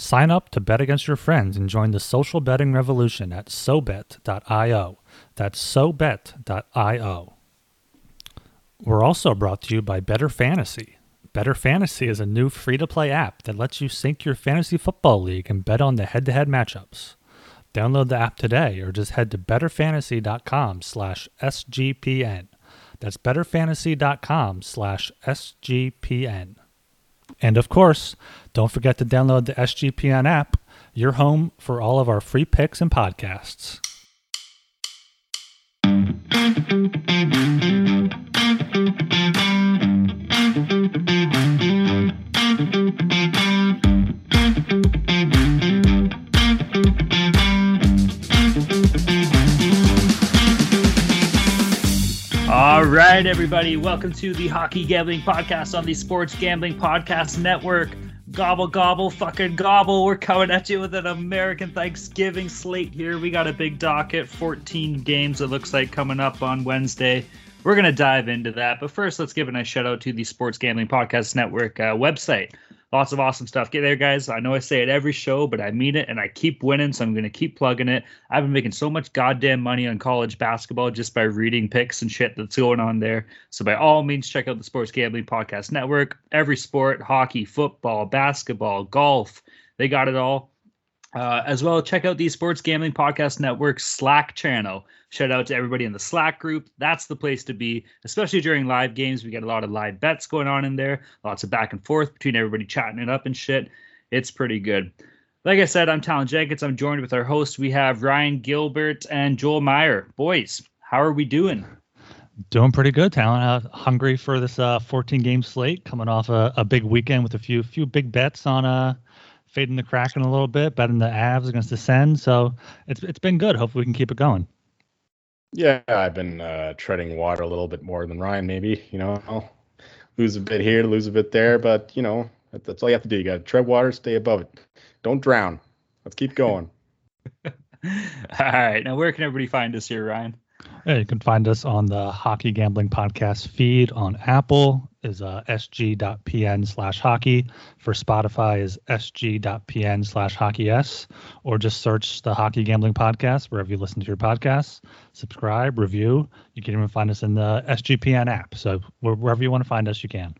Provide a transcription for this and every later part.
Sign up to bet against your friends and join the social betting revolution at SoBet.io. That's SoBet.io. We're also brought to you by Bettor Fantasy. Bettor Fantasy is a new free to play app that lets you sync your fantasy football league and bet on the head to head matchups. Download the app today or just head to bettorfantasy.com slash SGPN. That's bettorfantasy.com slash SGPN. And of course, don't forget to download the SGPN app, your home for all of our free picks and podcasts. All right, everybody, welcome to the Hockey Gambling Podcast on the Sports Gambling Podcast Network. Gobble, gobble, fucking gobble. We're coming at you with an American Thanksgiving slate here. We got a big docket, 14 games, it looks like, coming up on Wednesday. We're going to dive into that. But first, let's give a nice shout out to the Sports Gambling Podcast Network uh, website. Lots of awesome stuff. Get there, guys. I know I say it every show, but I mean it and I keep winning, so I'm going to keep plugging it. I've been making so much goddamn money on college basketball just by reading picks and shit that's going on there. So, by all means, check out the Sports Gambling Podcast Network. Every sport hockey, football, basketball, golf they got it all. Uh, as well, check out the Sports Gambling Podcast Network Slack channel. Shout out to everybody in the Slack group. That's the place to be, especially during live games. We get a lot of live bets going on in there, lots of back and forth between everybody chatting it up and shit. It's pretty good. Like I said, I'm Talon Jenkins. I'm joined with our host. We have Ryan Gilbert and Joel Meyer. Boys, how are we doing? Doing pretty good, Talon. Uh, hungry for this uh, 14 game slate, coming off a, a, big weekend with a few few big bets on uh, fading the Kraken a little bit, betting the Avs against the Sens. So it's it's been good. Hopefully, we can keep it going. Yeah, I've been uh, treading water a little bit more than Ryan. Maybe you know, I'll lose a bit here, lose a bit there, but you know, that's all you have to do. You got to tread water, stay above it, don't drown. Let's keep going. all right, now where can everybody find us here, Ryan? Yeah, you can find us on the Hockey Gambling Podcast feed on Apple is uh, sg.pn slash hockey. For Spotify is sg.pn slash hockey s, or just search the Hockey Gambling Podcast wherever you listen to your podcasts. Subscribe, review. You can even find us in the SGPN app. So wherever you want to find us, you can.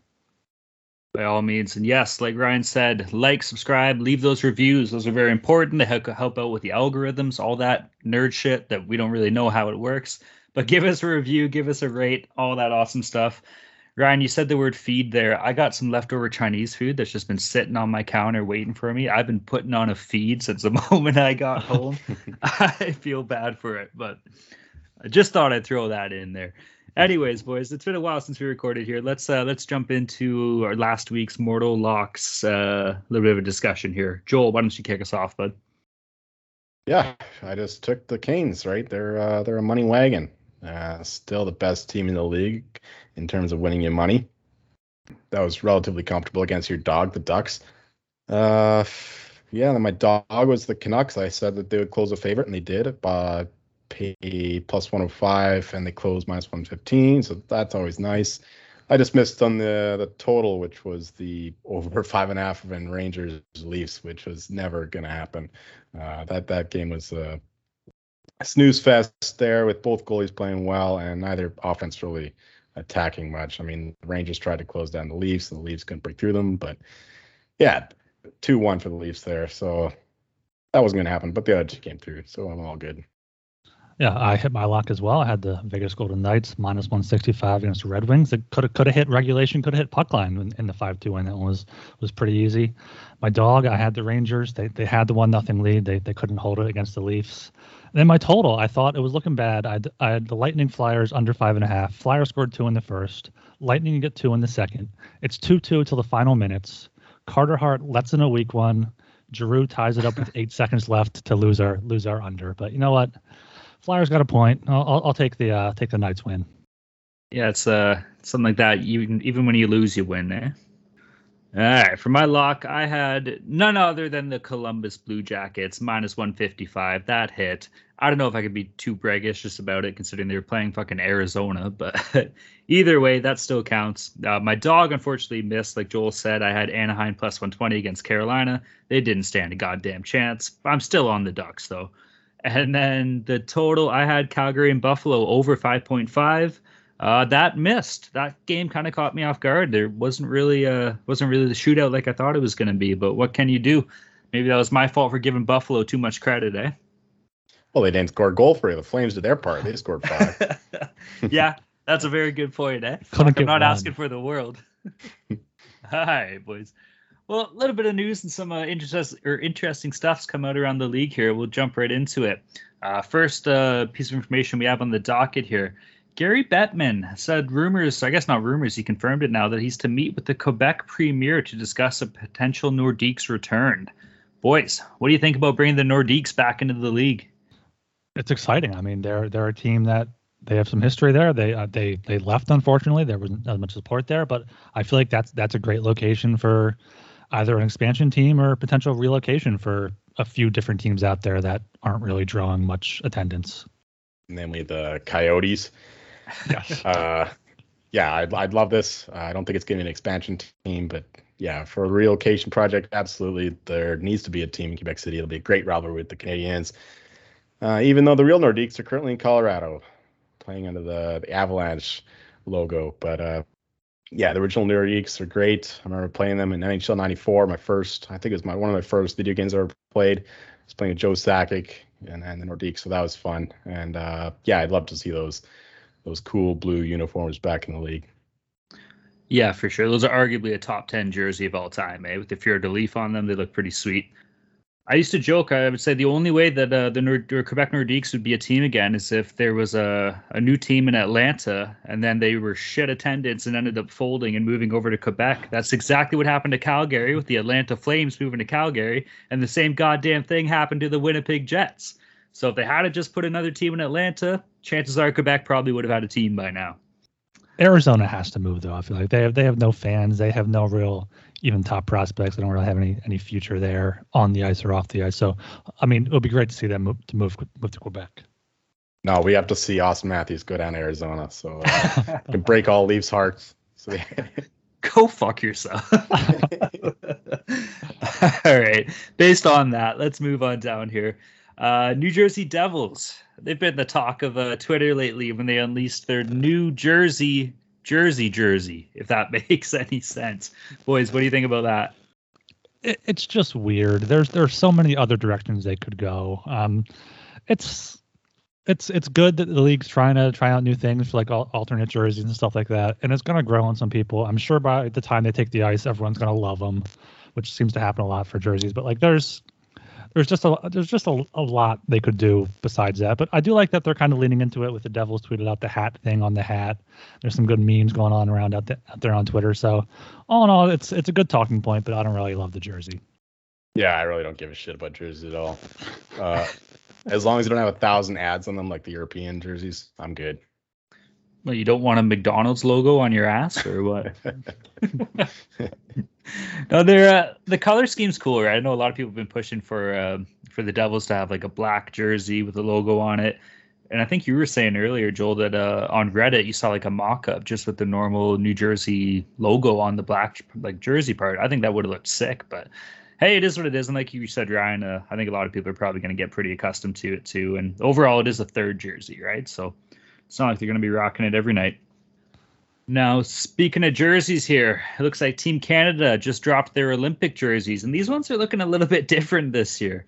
By all means, and yes, like Ryan said, like, subscribe, leave those reviews. Those are very important. They help out with the algorithms, all that nerd shit that we don't really know how it works. But give us a review, give us a rate, all that awesome stuff. Ryan, you said the word feed there. I got some leftover Chinese food that's just been sitting on my counter waiting for me. I've been putting on a feed since the moment I got home. I feel bad for it, but I just thought I'd throw that in there. Anyways, boys, it's been a while since we recorded here. Let's uh let's jump into our last week's Mortal Locks uh a little bit of a discussion here. Joel, why don't you kick us off, bud? Yeah, I just took the Canes, right? They're uh they're a money wagon. Uh still the best team in the league in terms of winning you money. That was relatively comfortable against your dog, the Ducks. Uh yeah, my dog was the Canucks. I said that they would close a favorite and they did by pay plus 105 and they closed minus 115 so that's always nice i just missed on the the total which was the over five and a half in rangers leafs which was never going to happen uh, that that game was a snooze fest there with both goalies playing well and neither offense really attacking much i mean the rangers tried to close down the leafs and the leafs couldn't break through them but yeah 2-1 for the leafs there so that wasn't going to happen, but the other two came through, so I'm all good. Yeah, I hit my lock as well. I had the Vegas Golden Knights minus 165 against the Red Wings. It could have could have hit regulation, could have hit puck line in, in the 5-2 win. That one was was pretty easy. My dog, I had the Rangers. They they had the one nothing lead. They they couldn't hold it against the Leafs. Then my total, I thought it was looking bad. I I had the Lightning Flyers under five and a half. Flyers scored two in the first. Lightning get two in the second. It's two two till the final minutes. Carter Hart lets in a weak one. Giroux ties it up with eight seconds left to lose our lose our under. But you know what? Flyers got a point. I'll, I'll, I'll take the uh, take the Knights win. Yeah, it's uh something like that. You even when you lose, you win, eh? All right, for my lock, I had none other than the Columbus Blue Jackets minus 155. That hit. I don't know if I could be too braggadocious about it, considering they were playing fucking Arizona, but either way, that still counts. Uh, my dog unfortunately missed, like Joel said. I had Anaheim plus 120 against Carolina. They didn't stand a goddamn chance. I'm still on the Ducks though. And then the total, I had Calgary and Buffalo over 5.5. Uh, that missed. That game kind of caught me off guard. There wasn't really uh wasn't really the shootout like I thought it was going to be. But what can you do? Maybe that was my fault for giving Buffalo too much credit, eh? Well, they didn't score a goal for you. The Flames did their part. They scored five. yeah, that's a very good point, eh? Couldn't I'm not one. asking for the world. All right, boys. Well, a little bit of news and some uh, interest or interesting stuff's come out around the league here. We'll jump right into it. Uh, first uh, piece of information we have on the docket here. Gary Bettman said rumors, I guess not rumors, he confirmed it now, that he's to meet with the Quebec Premier to discuss a potential Nordiques return. Boys, what do you think about bringing the Nordiques back into the league? It's exciting. I mean, they're they're a team that they have some history there. They uh, they they left unfortunately. There wasn't as much support there, but I feel like that's that's a great location for either an expansion team or potential relocation for a few different teams out there that aren't really drawing much attendance. Namely the Coyotes. Uh, yeah, I'd, I'd love this. Uh, I don't think it's be an expansion team, but yeah, for a relocation project, absolutely. There needs to be a team in Quebec City. It'll be a great rivalry with the Canadiens. Uh, even though the real Nordiques are currently in Colorado, playing under the, the Avalanche logo. But uh, yeah, the original Nordiques are great. I remember playing them in NHL '94. My first, I think it was my one of my first video games I ever played. I was playing with Joe Sakic and, and the Nordiques, so that was fun. And uh, yeah, I'd love to see those those cool blue uniforms back in the league. Yeah, for sure. Those are arguably a top 10 jersey of all time, eh? With the Fleur de Leaf on them, they look pretty sweet. I used to joke, I would say the only way that uh, the Nord- Quebec Nordiques would be a team again is if there was a, a new team in Atlanta and then they were shit attendance and ended up folding and moving over to Quebec. That's exactly what happened to Calgary with the Atlanta Flames moving to Calgary. And the same goddamn thing happened to the Winnipeg Jets. So if they had to just put another team in Atlanta, chances are Quebec probably would have had a team by now. Arizona has to move though. I feel like they have they have no fans. They have no real even top prospects. They don't really have any any future there on the ice or off the ice. So I mean, it would be great to see them move, to move move to Quebec. No, we have to see Auston Matthews go down to Arizona, so uh, can break all Leafs' hearts. So yeah. Go fuck yourself. All right. Based on that, let's move on down here. Uh, New Jersey Devils. They've been the talk of uh, Twitter lately when they unleashed their New Jersey Jersey jersey, if that makes any sense. Boys, what do you think about that? It, it's just weird. There's there's so many other directions they could go. Um, it's it's it's good that the league's trying to try out new things for like alternate jerseys and stuff like that, and it's gonna grow on some people. I'm sure by the time they take the ice, everyone's gonna love them, which seems to happen a lot for jerseys. But like there's there's just a there's just a, a lot they could do besides that. But I do like that they're kind of leaning into it with the Devils tweeted out the hat thing on the hat. There's some good memes going on around out, the, out there on Twitter. So all in all, it's it's a good talking point. But I don't really love the jersey. yeah, I really don't give a shit about jerseys at all. Uh, as long as you don't have a thousand ads on them like the European jerseys, I'm good. Well, you don't want a McDonald's logo on your ass or what? no, they're uh, the color scheme's cool, right? I know a lot of people have been pushing for uh, for the Devils to have like a black jersey with a logo on it. And I think you were saying earlier, Joel, that uh, on Reddit you saw like a mock-up just with the normal New Jersey logo on the black like jersey part. I think that would have looked sick, but hey, it is what it is. And like you said, Ryan, uh, I think a lot of people are probably going to get pretty accustomed to it too. And overall, it is a third jersey, right? So it's not like they're going to be rocking it every night. Now, speaking of jerseys here, it looks like Team Canada just dropped their Olympic jerseys, and these ones are looking a little bit different this year.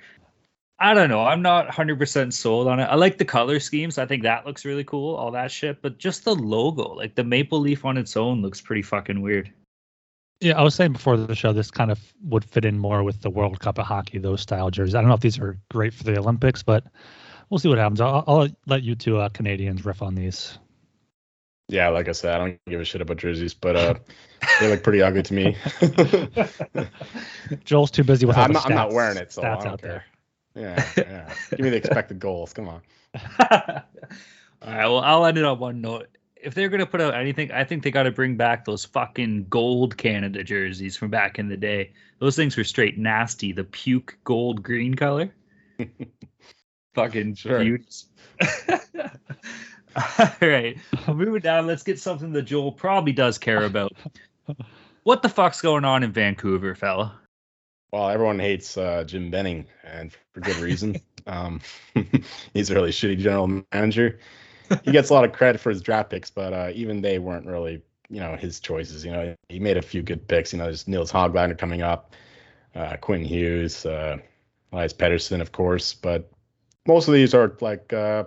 I don't know. I'm not 100% sold on it. I like the color schemes. I think that looks really cool, all that shit. But just the logo, like the maple leaf on its own, looks pretty fucking weird. Yeah, I was saying before the show, this kind of would fit in more with the World Cup of Hockey, those style jerseys. I don't know if these are great for the Olympics, but we'll see what happens. I'll, I'll let you two uh, Canadians riff on these. Yeah, like I said, I don't give a shit about jerseys, but uh, they look pretty ugly to me. Joel's too busy with. I'm not, stats, I'm not wearing it, so stats I don't out care. there. Yeah, yeah. Give me the expected goals. Come on. all right. Well, I'll end it on one note. If they're gonna put out anything, I think they got to bring back those fucking gold Canada jerseys from back in the day. Those things were straight nasty. The puke gold green color. fucking Sure. cute. All right, moving down. Let's get something that Joel probably does care about. What the fuck's going on in Vancouver, fella? Well, everyone hates uh, Jim Benning, and for good reason. um, he's a really shitty general manager. He gets a lot of credit for his draft picks, but uh, even they weren't really, you know, his choices. You know, he made a few good picks. You know, there's Nils Hoglander coming up, uh, Quinn Hughes, uh, Elias Pettersson, of course. But most of these are like uh,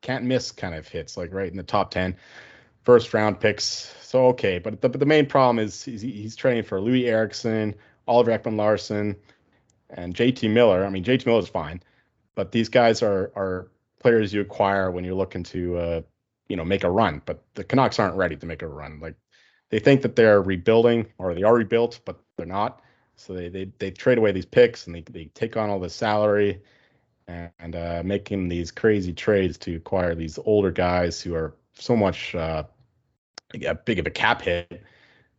can't miss kind of hits, like right in the top ten, first round picks. So okay, but the, but the main problem is he's, he's training for Loui Eriksson, Oliver Ekman-Larsson, and JT Miller. I mean, JT Miller is fine, but these guys are are players you acquire when you're looking to uh, you know make a run. But the Canucks aren't ready to make a run. Like they think that they're rebuilding or they are rebuilt, but they're not. So they they, they trade away these picks and they, they take on all the salary and, uh, making these crazy trades to acquire these older guys who are so much uh, a big of a cap hit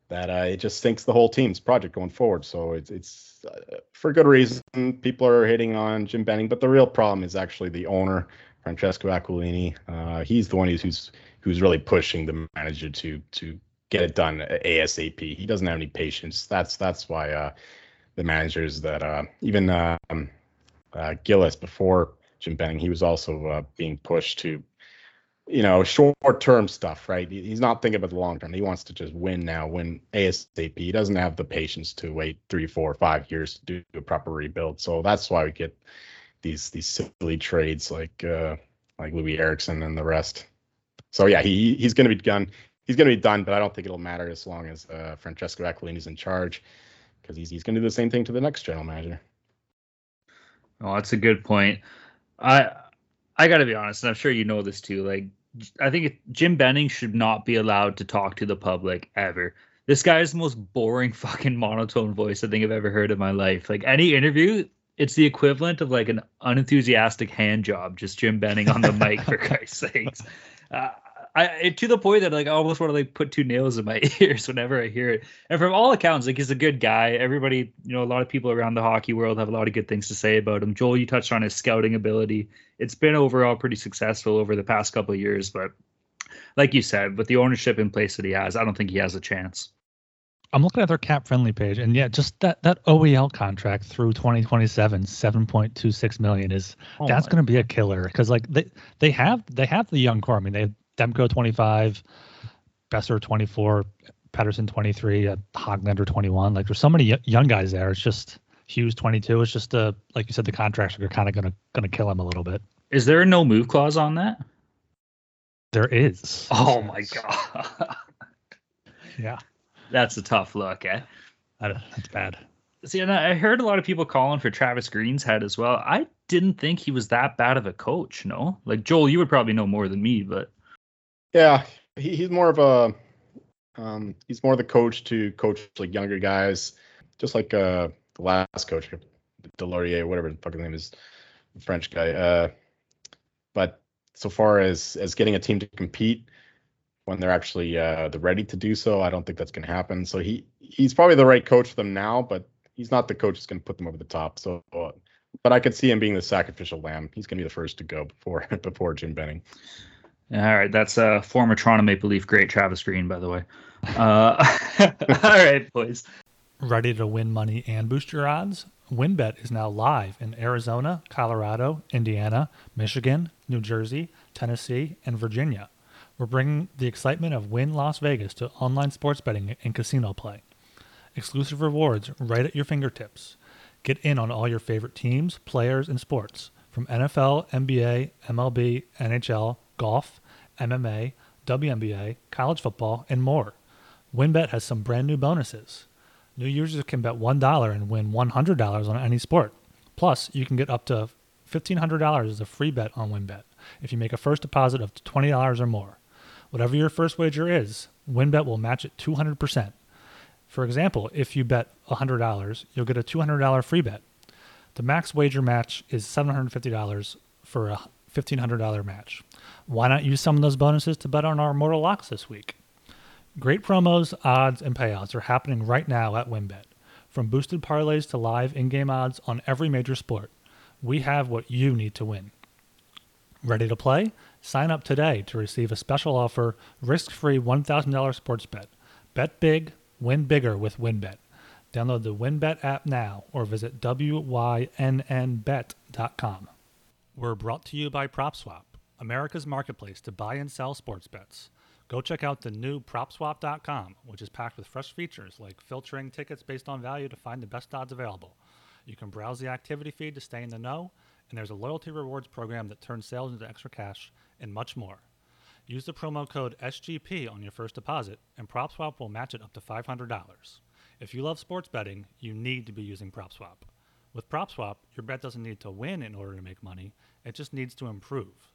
that uh, it just sinks the whole team's project going forward. So it's it's uh, for good reason. People are hitting on Jim Benning, but the real problem is actually the owner, Francesco Aquilini. Uh, he's the one who's who's who's really pushing the manager to to get it done ASAP. He doesn't have any patience. That's that's why uh, the managers that even um, uh, Gillis before Jim Benning, he was also uh, being pushed to you know, short term stuff, right? He's not thinking about the long term. He wants to just win now, win ASAP. He doesn't have the patience to wait three, four, five years to do a proper rebuild. So that's why we get these these silly trades like uh like Loui Eriksson and the rest. So yeah, he he's gonna be done. He's gonna be done, but I don't think it'll matter as long as uh, Francesco Aquilini's in charge, because he's he's gonna do the same thing to the next general manager. Oh, that's a good point. I I got to be honest, and I'm sure you know this too. Like, I think it, Jim Benning should not be allowed to talk to the public ever. This guy is the most boring fucking monotone voice I think I've ever heard in my life. Like any interview, it's the equivalent of like an unenthusiastic hand job, just Jim Benning on the mic for Christ's sakes. Uh, I it, to the point that like I almost want to like put two nails in my ears whenever I hear it. And from all accounts, like he's a good guy. Everybody, you know, a lot of people around the hockey world have a lot of good things to say about him. Joel, you touched on his scouting ability. It's been overall pretty successful over the past couple of years, but like you said, with the ownership in place that he has, I don't think he has a chance. I'm looking at their cap friendly page, and yeah, just that that OEL contract through 2027, 7.26 million is Oh that's going to be a killer because like they they have they have the young core. I mean, they Demko 25, Boeser 24, Pettersson 23, uh, Hoglander 21. Like there's so many y- young guys there. It's just Hughes 22. It's just uh like you said, the contracts are kind of gonna gonna kill him a little bit. Is there a no move clause on that? There is. Oh my god. Yeah, That's a tough look, eh? that, that's bad. See, and I I heard a lot of people calling for Travis Green's head as well. I didn't think he was that bad of a coach, no? Like Joel, you would probably know more than me, but Yeah, he, he's more of a um, he's more the coach to coach like younger guys, just like uh, the last coach, Delorier, whatever the fucking name is, the French guy. Uh, but so far as as getting a team to compete when they're actually uh, they're ready to do so, I don't think that's going to happen. So he he's probably the right coach for them now, but he's not the coach that's going to put them over the top. So, but I could see him being the sacrificial lamb. He's going to be the first to go before before Jim Benning. All right, that's uh former Toronto Maple Leaf great Travis Green, by the way. Uh, all right, boys. Ready to win money and boost your odds? WynnBET is now live in Arizona, Colorado, Indiana, Michigan, New Jersey, Tennessee, and Virginia. We're bringing the excitement of Wynn Las Vegas to online sports betting and casino play. Exclusive rewards right at your fingertips. Get in on all your favorite teams, players, and sports from NFL, NBA, MLB, NHL, golf, MMA, WNBA, college football, and more. WynnBET has some brand new bonuses. New users can bet $1 and win $100 on any sport. Plus, you can get up to $1,500 as a free bet on WynnBET if you make a first deposit of $20 or more. Whatever your first wager is, WynnBET will match it 200%. For example, if you bet $100, you'll get a $200 free bet. The max wager match is $750 for a $1,500 match. Why not use some of those bonuses to bet on our Mortal Locks this week? Great promos, odds, and payouts are happening right now at WynnBET. From boosted parlays to live in game odds on every major sport, we have what you need to win. Ready to play? Sign up today to receive a special offer risk free $1,000 sports bet. Bet big, win bigger with WynnBET. Download the WynnBET app now or visit WYNNBet.com. We're brought to you by PropSwap, America's marketplace to buy and sell sports bets. Go check out the new PropSwap.com, which is packed with fresh features like filtering tickets based on value to find the best odds available. You can browse the activity feed to stay in the know, and there's a loyalty rewards program that turns sales into extra cash, and much more. Use the promo code SGP on your first deposit, and PropSwap will match it up to $500. If you love sports betting, you need to be using PropSwap. With PropSwap, your bet doesn't need to win in order to make money, it just needs to improve.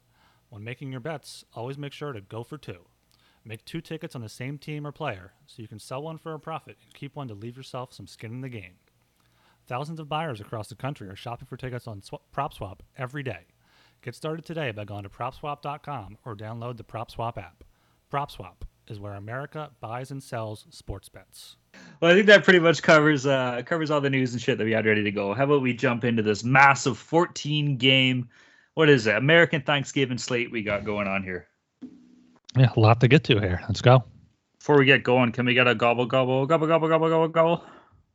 When making your bets, always make sure to go for two. Make two tickets on the same team or player so you can sell one for a profit and keep one to leave yourself some skin in the game. Thousands of buyers across the country are shopping for tickets on Sw- PropSwap every day. Get started today by going to PropSwap.com or download the PropSwap app. PropSwap is where America buys and sells sports bets. Well, I think that pretty much covers uh, covers all the news and shit that we had ready to go. How about we jump into this massive 14 game, what is it, American Thanksgiving slate we got going on here? Yeah, a lot to get to here. Let's go. Before we get going, can we get a gobble gobble gobble gobble gobble gobble gobble?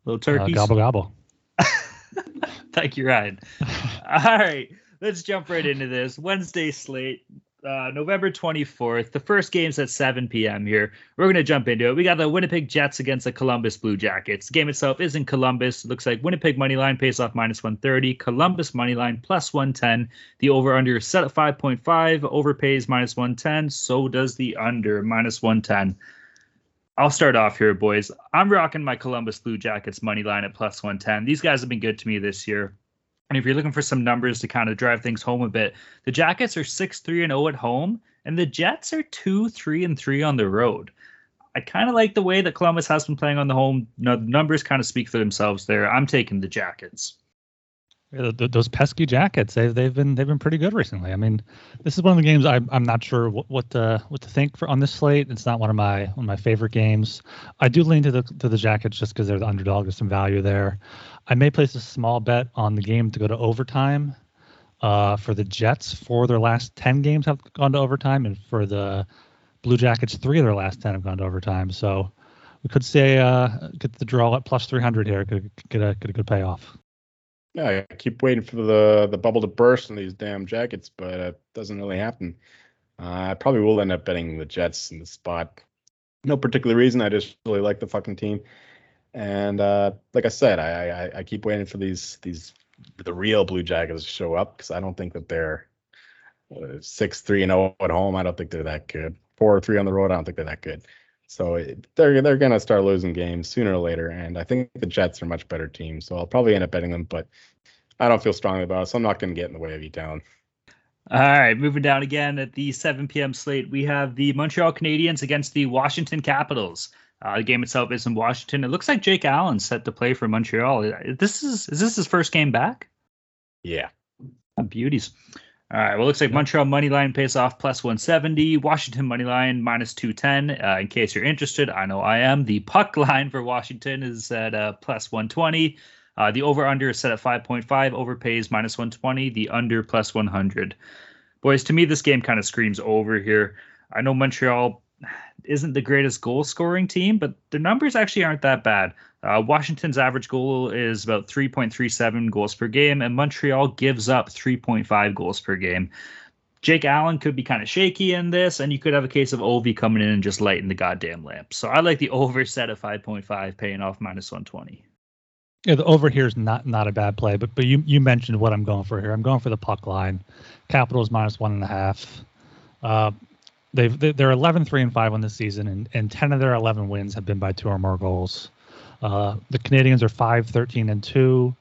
Little Uh, turkeys. gobble gobble. Thank you, Ryan. All right, let's jump right into this Wednesday slate. Uh, November 24th. The first game's at 7 p.m. here. We're going to jump into it. We got the Winnipeg Jets against the Columbus Blue Jackets. The game itself is in Columbus. It looks like Winnipeg money line pays off minus 130. Columbus money line plus 110. The over under is set at 5.5. Over pays minus 110. So does the under minus 110. I'll start off here, boys. I'm rocking my Columbus Blue Jackets money line at plus 110. These guys have been good to me this year. And if you're looking for some numbers to kind of drive things home a bit, the Jackets are 6 3 and 0 at home, and the Jets are 2 3 and 3 on the road. I kind of like the way that Columbus has been playing on the home. The numbers kind of speak for themselves there. I'm taking the Jackets. Those pesky jackets, they've they've been they've been pretty good recently. I mean, this is one of the games I'm I'm not sure what what to what to think for on this slate. It's not one of my one of my favorite games. I do lean to the to the jackets just because they're the underdog. There's some value there. I may place a small bet on the game to go to overtime. Uh, for the Jets, four of their last ten games have gone to overtime, and for the Blue Jackets, three of their last ten have gone to overtime. So we could say uh, get the draw at plus 300 here. Could get a get a good payoff. Yeah, I keep waiting for the the bubble to burst in these damn jackets, but it doesn't really happen. Uh, I probably will end up betting the Jets in the spot. No particular reason. I just really like the fucking team, and uh, like I said, I, I I keep waiting for these these the real Blue Jackets to show up because I don't think that they're uh, six three and zero at home. I don't think they're that good. Four or three on the road. I don't think they're that good. So it, they're they're gonna start losing games sooner or later, and I think the Jets are a much better team. So I'll probably end up betting them, but I don't feel strongly about it, so I'm not gonna get in the way of you down. All right, moving down again at the 7 p.m. slate, we have the Montreal Canadiens against the Washington Capitals. Uh, the game itself is in Washington. It looks like Jake Allen's set to play for Montreal. This is is this his first game back? Yeah. Oh, beauties. All right. Well, it looks like Montreal money line pays off plus 170. Washington money line minus 210. Uh, in case you're interested, I know I am. The puck line for Washington is at uh, plus 120. Uh, the over under is set at 5.5. Over pays minus 120. The under plus 100. Boys, to me, this game kind of screams over here. I know Montreal isn't the greatest goal scoring team, but their numbers actually aren't that bad. Uh, Washington's average goal is about 3.37 goals per game, and Montreal gives up 3.5 goals per game. Jake Allen could be kind of shaky in this, and you could have a case of Ovi coming in and just lighting the goddamn lamp. So I like the over set at 5.5, paying off minus 120. Yeah, the over here is not not a bad play, but but you you mentioned what I'm going for here. I'm going for the puck line. Capitals minus one and a half. Uh, they've they're 11 3 and 5 on this season, and, and 10 of their 11 wins have been by two or more goals. Uh, the Canadiens are 5 13 and 2,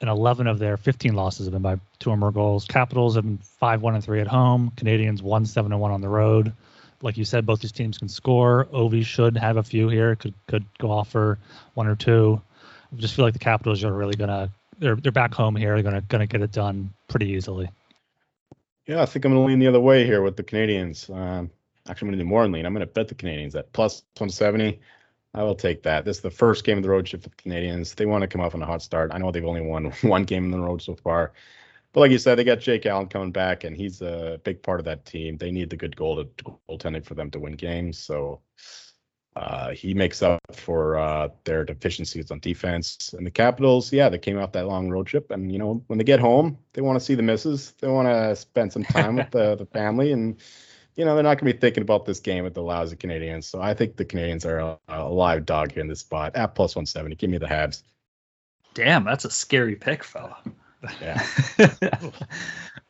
and 11 of their 15 losses have been by two or more goals. Capitals have been 5 1 and 3 at home. Canadiens 1 7 and 1 on the road. Like you said, both these teams can score. Ovi should have a few here. Could could go off for one or two. I just feel like the Capitals are really gonna they're they're back home here. They're gonna gonna get it done pretty easily. Yeah, I think I'm going to lean the other way here with the Canadiens. Um, actually, I'm going to do more than lean. I'm going to bet the Canadiens at plus 170. I will take that. This is the first game of the road trip for the Canadiens. They want to come off on a hot start. I know they've only won one game in the road so far. But like you said, they got Jake Allen coming back, and he's a big part of that team. They need the good goal to goaltending for them to win games. So uh, he makes up for uh, their deficiencies on defense. And the Capitals, yeah, they came off that long road trip, and you know when they get home, they want to see the misses. They want to spend some time with the the family, and you know they're not going to be thinking about this game with the lousy Canadiens. So I think the Canadiens are a, a live dog here in this spot at plus 170. Give me the Habs. Damn, that's a scary pick, fella. Yeah.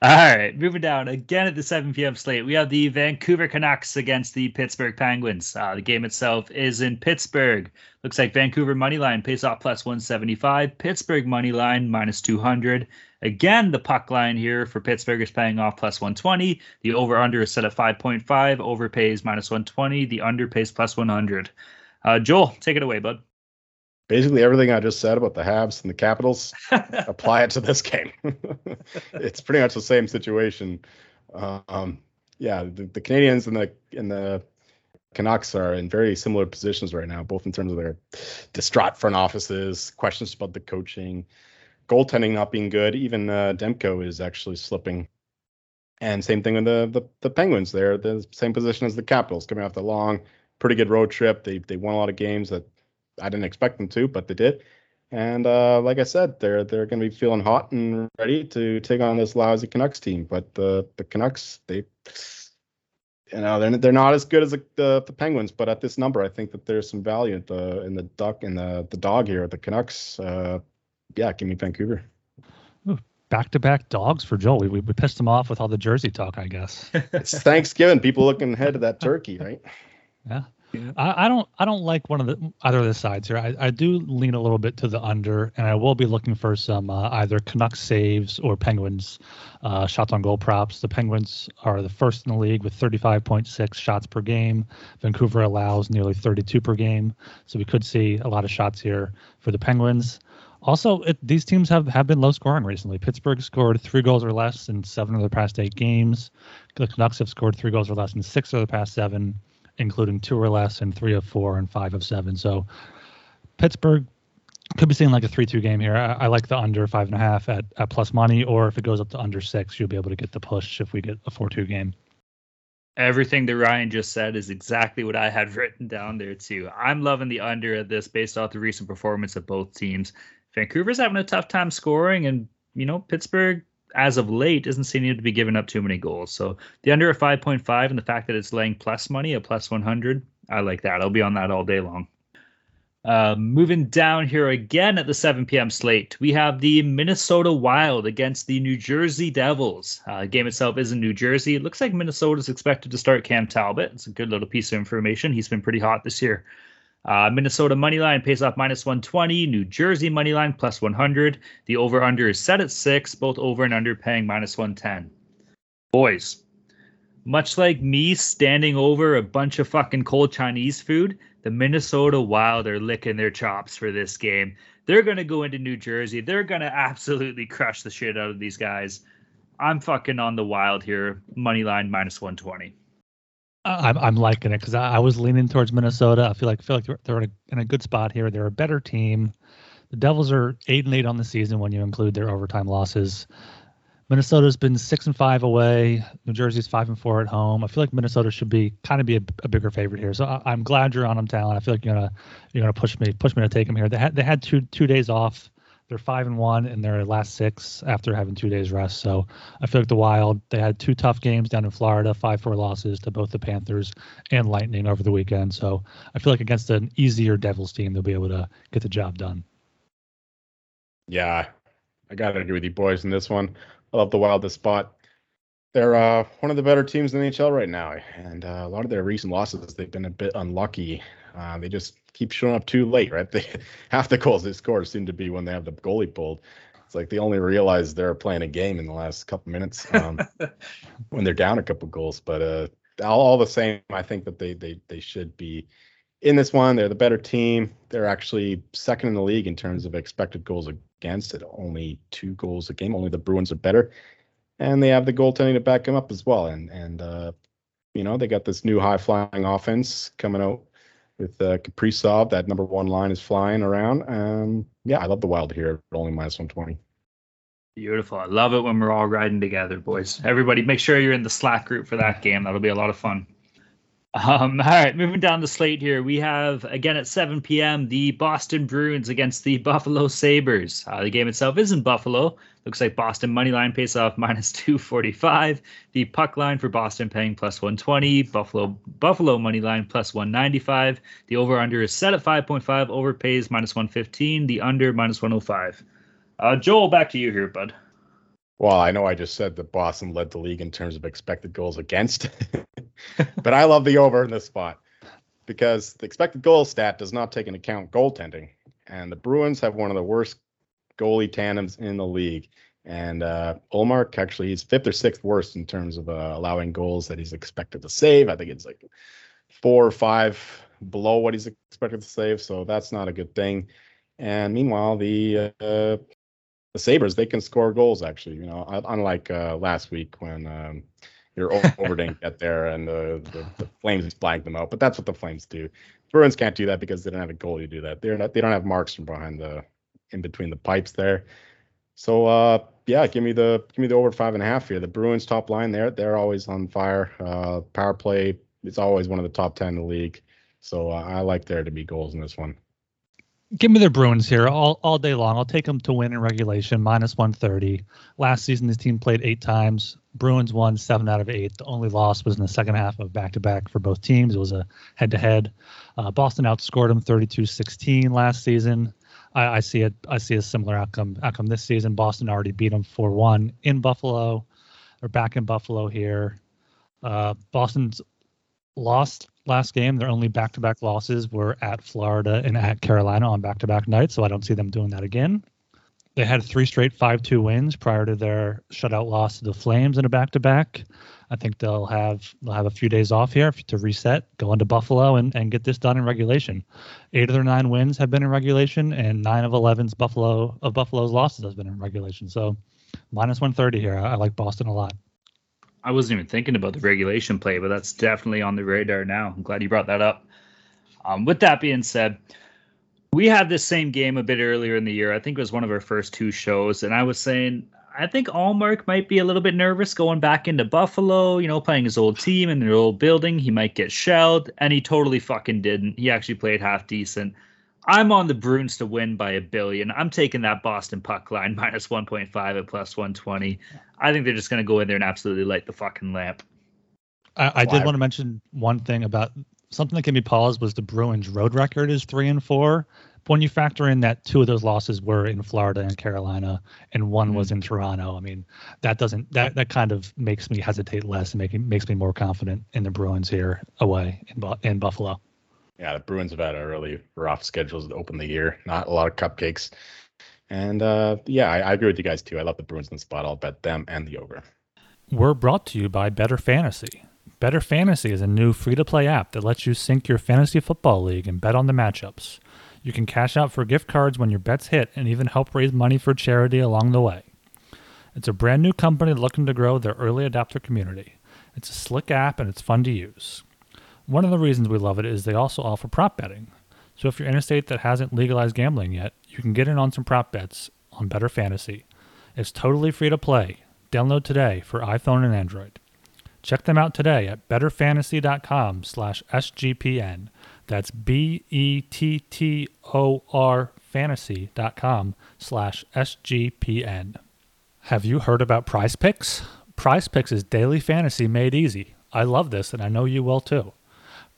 All right, moving down again at the 7 p.m. slate. We have the Vancouver Canucks against the Pittsburgh Penguins. Uh, the game itself is in Pittsburgh. Looks like Vancouver money line pays off plus 175. Pittsburgh money line minus 200. Again, the puck line here for Pittsburgh is paying off plus 120. The over under is set at 5.5. Over pays minus 120. The under pays plus 100. Uh, Joel, take it away, bud basically everything I just said about the Habs and the Capitals, apply it to this game. it's pretty much the same situation. Um, yeah, the, the, Canadiens and the and the Canucks are in very similar positions right now, both in terms of their distraught front offices, questions about the coaching, goaltending not being good. Even uh, Demko is actually slipping. And same thing with the, the the Penguins. They're the same position as the Capitals, coming off the long, pretty good road trip. They they won a lot of games that I didn't expect them to, but they did. And uh, like I said, they're they're going to be feeling hot and ready to take on this lousy Canucks team. But the the Canucks, they, you know, they're they're not as good as the, the, the Penguins. But at this number, I think that there's some value in the in the duck in the the dog here. At the Canucks, uh, yeah, give me Vancouver. Back to back dogs for Joel. We, we pissed him off with all the Jersey talk, I guess. it's Thanksgiving. People looking ahead to that turkey, right? Yeah. I, I, don't I don't like one of the either of the sides here. I, I do lean a little bit to the under, and I will be looking for some uh, either Canucks saves or Penguins uh, shots on goal props. The Penguins are the first in the league with 35.6 shots per game. Vancouver allows nearly 32 per game, so we could see a lot of shots here for the Penguins. Also, it, these teams have, have been low scoring recently. Pittsburgh scored three goals or less in seven of the past eight games. The Canucks have scored three goals or less in six of the past seven including two or less and three of four and five of seven. So Pittsburgh could be seeing like a three-two game here. I, I, like the under five and a half at, at plus money, or if it goes up to under six, you'll be able to get the push if we get a four-two game. Everything that Ryan just said is exactly what I had written down there too. I'm loving the under of this based off the recent performance of both teams. Vancouver's having a tough time scoring, and you know Pittsburgh as of late, isn't seem to be giving up too many goals. So the under at 5.5 and the fact that it's laying plus money at plus 100, I like that. I'll be on that all day long. Uh, moving down here again at the 7 p.m. slate, we have the Minnesota Wild against the New Jersey Devils. Uh, game itself is in New Jersey. It looks like Minnesota is expected to start Cam Talbot. It's a good little piece of information. He's been pretty hot this year. Uh, Minnesota money line pays off minus 120. New Jersey money line plus 100. The over under is set at six. Both over and under paying minus 110. Boys, much like me standing over a bunch of fucking cold Chinese food, the Minnesota Wild are licking their chops for this game. They're going to go into New Jersey. They're going to absolutely crush the shit out of these guys. I'm fucking on the Wild here. Money line minus 120. I'm I'm liking it because I, I, was leaning towards Minnesota. I feel like feel like they're, they're in, a, in a good spot here. They're a better team. The Devils are eight and eight on the season when you include their overtime losses. Minnesota's been six and five away. New Jersey's five and four at home. I feel like Minnesota should be kind of be a, a bigger favorite here. So I, am glad you're on them, Talon. I feel like you're gonna you're gonna push me push me to take them here. They had they had two two days off they're five and one in their last six after having two days rest. So I feel like the Wild they had two tough games down in Florida, five four losses to both the Panthers and Lightning over the weekend. So I feel like against an easier Devils team, they'll be able to get the job done. Yeah, I gotta agree with you boys in this one. I love the Wild this spot. They're uh, one of the better teams in the NHL right now, and uh, a lot of their recent losses, they've been a bit unlucky. Uh, they just keep showing up too late, right? They, half the goals they score seem to be when they have the goalie pulled. It's like they only realize they're playing a game in the last couple minutes um, when they're down a couple goals. But uh, all, all the same, I think that they they they should be in this one. They're the better team. They're actually second in the league in terms of expected goals against it. Only two goals a game. Only the Bruins are better, and they have the goaltending to back them up as well. And and uh, you know they got this new high flying offense coming out with uh, Kaprizov. That number one line is flying around. Um, yeah, I love the Wild here only minus 120. Beautiful. I love it when we're all riding together, boys. Everybody, make sure you're in the Slack group for that game. That'll be a lot of fun. Um, all right, moving down the slate here, we have again at 7 p.m. the Boston Bruins against the Buffalo Sabres. Uh, the game itself is in Buffalo. Looks like Boston money line pays off minus 245. The puck line for Boston paying plus 120. Buffalo Buffalo money line plus 195. The over under is set at 5.5. Over pays minus 115. The under minus 105. Uh, Joel, back to you here, bud. Well, I know I just said that Boston led the league in terms of expected goals against, but I love the over in this spot because the expected goal stat does not take into account goaltending, and the Bruins have one of the worst goalie tandems in the league. And uh, Ullmark actually he's fifth or sixth worst in terms of uh, allowing goals that he's expected to save. I think it's like four or five below what he's expected to save, so that's not a good thing. And meanwhile, the uh, the Sabres, they can score goals actually. You know, unlike uh, last week when um, your over didn't get there and the, the, the Flames blanked them out. But that's what the Flames do. Bruins can't do that because they don't have a goalie to do that. They're not. They don't have marks from behind the in between the pipes there. So uh, yeah, give me the give me the over five and a half here. The Bruins top line there, they're always on fire. Uh, power play, it's always one of the top ten in the league. So uh, I like there to be goals in this one give me the Bruins here all, all day long. I'll take them to win in regulation, minus 130. Last season, this team played eight times. Bruins won seven out of eight. The only loss was in the second half of back to back for both teams. It was a head to head. Boston outscored them 32 16 last season. I, I, see it. I see a similar outcome outcome this season. Boston already beat them 4 1 in Buffalo. They're back in Buffalo here. Uh, Boston's lost last game. Their only back to back losses were at Florida and at Carolina on back to back nights, so I don't see them doing that again. They had three straight 5 2 wins prior to their shutout loss to the Flames in a back to back. I think they'll have they'll have a few days off here to reset, go into Buffalo and, and get this done in regulation. Eight of their nine wins have been in regulation, and nine of 11's Buffalo of Buffalo's losses has been in regulation. So minus 130 here. I, I like Boston a lot. I wasn't even thinking about the regulation play, but that's definitely on the radar now. I'm glad you brought that up. Um, with that being said, we had this same game a bit earlier in the year. I think it was one of our first two shows, and I was saying I think Ullmark might be a little bit nervous going back into Buffalo, you know, playing his old team in their old building. He might get shelled, and he totally fucking didn't. He actually played half decent. I'm on the Bruins to win by a billion. I'm taking that Boston puck line minus 1.5 at plus 120. I think they're just going to go in there and absolutely light the fucking lamp. I, I did want to mention one thing about something that can be paused was the Bruins road record is three and four. But when you factor in that two of those losses were in Florida and Carolina, and one mm-hmm. was in Toronto, I mean that doesn't that that kind of makes me hesitate less and making makes me more confident in the Bruins here away in in Buffalo yeah, the Bruins have had a really rough schedule to open the year. Not a lot of cupcakes. And uh, yeah, I, I, agree with you guys too. I love the Bruins in the spot. I'll bet them and the over. We're brought to you by Bettor Fantasy. Bettor Fantasy is a new free to play app that lets you sync your fantasy football league and bet on the matchups. You can cash out for gift cards when your bets hit and even help raise money for charity along the way. It's a brand new company looking to grow their early adopter community. It's a slick app and it's fun to use. One of the reasons we love it is they also offer prop betting. So if you're in a state that hasn't legalized gambling yet, you can get in on some prop bets on Bettor Fantasy. It's totally free to play. Download today for iPhone and Android. Check them out today at bettorfantasy.com slash SGPN. That's B-E-T-T-O-R fantasy.com slash SGPN. Have you heard about Prize Picks? Prize Picks is daily fantasy made easy. I love this and I know you will too.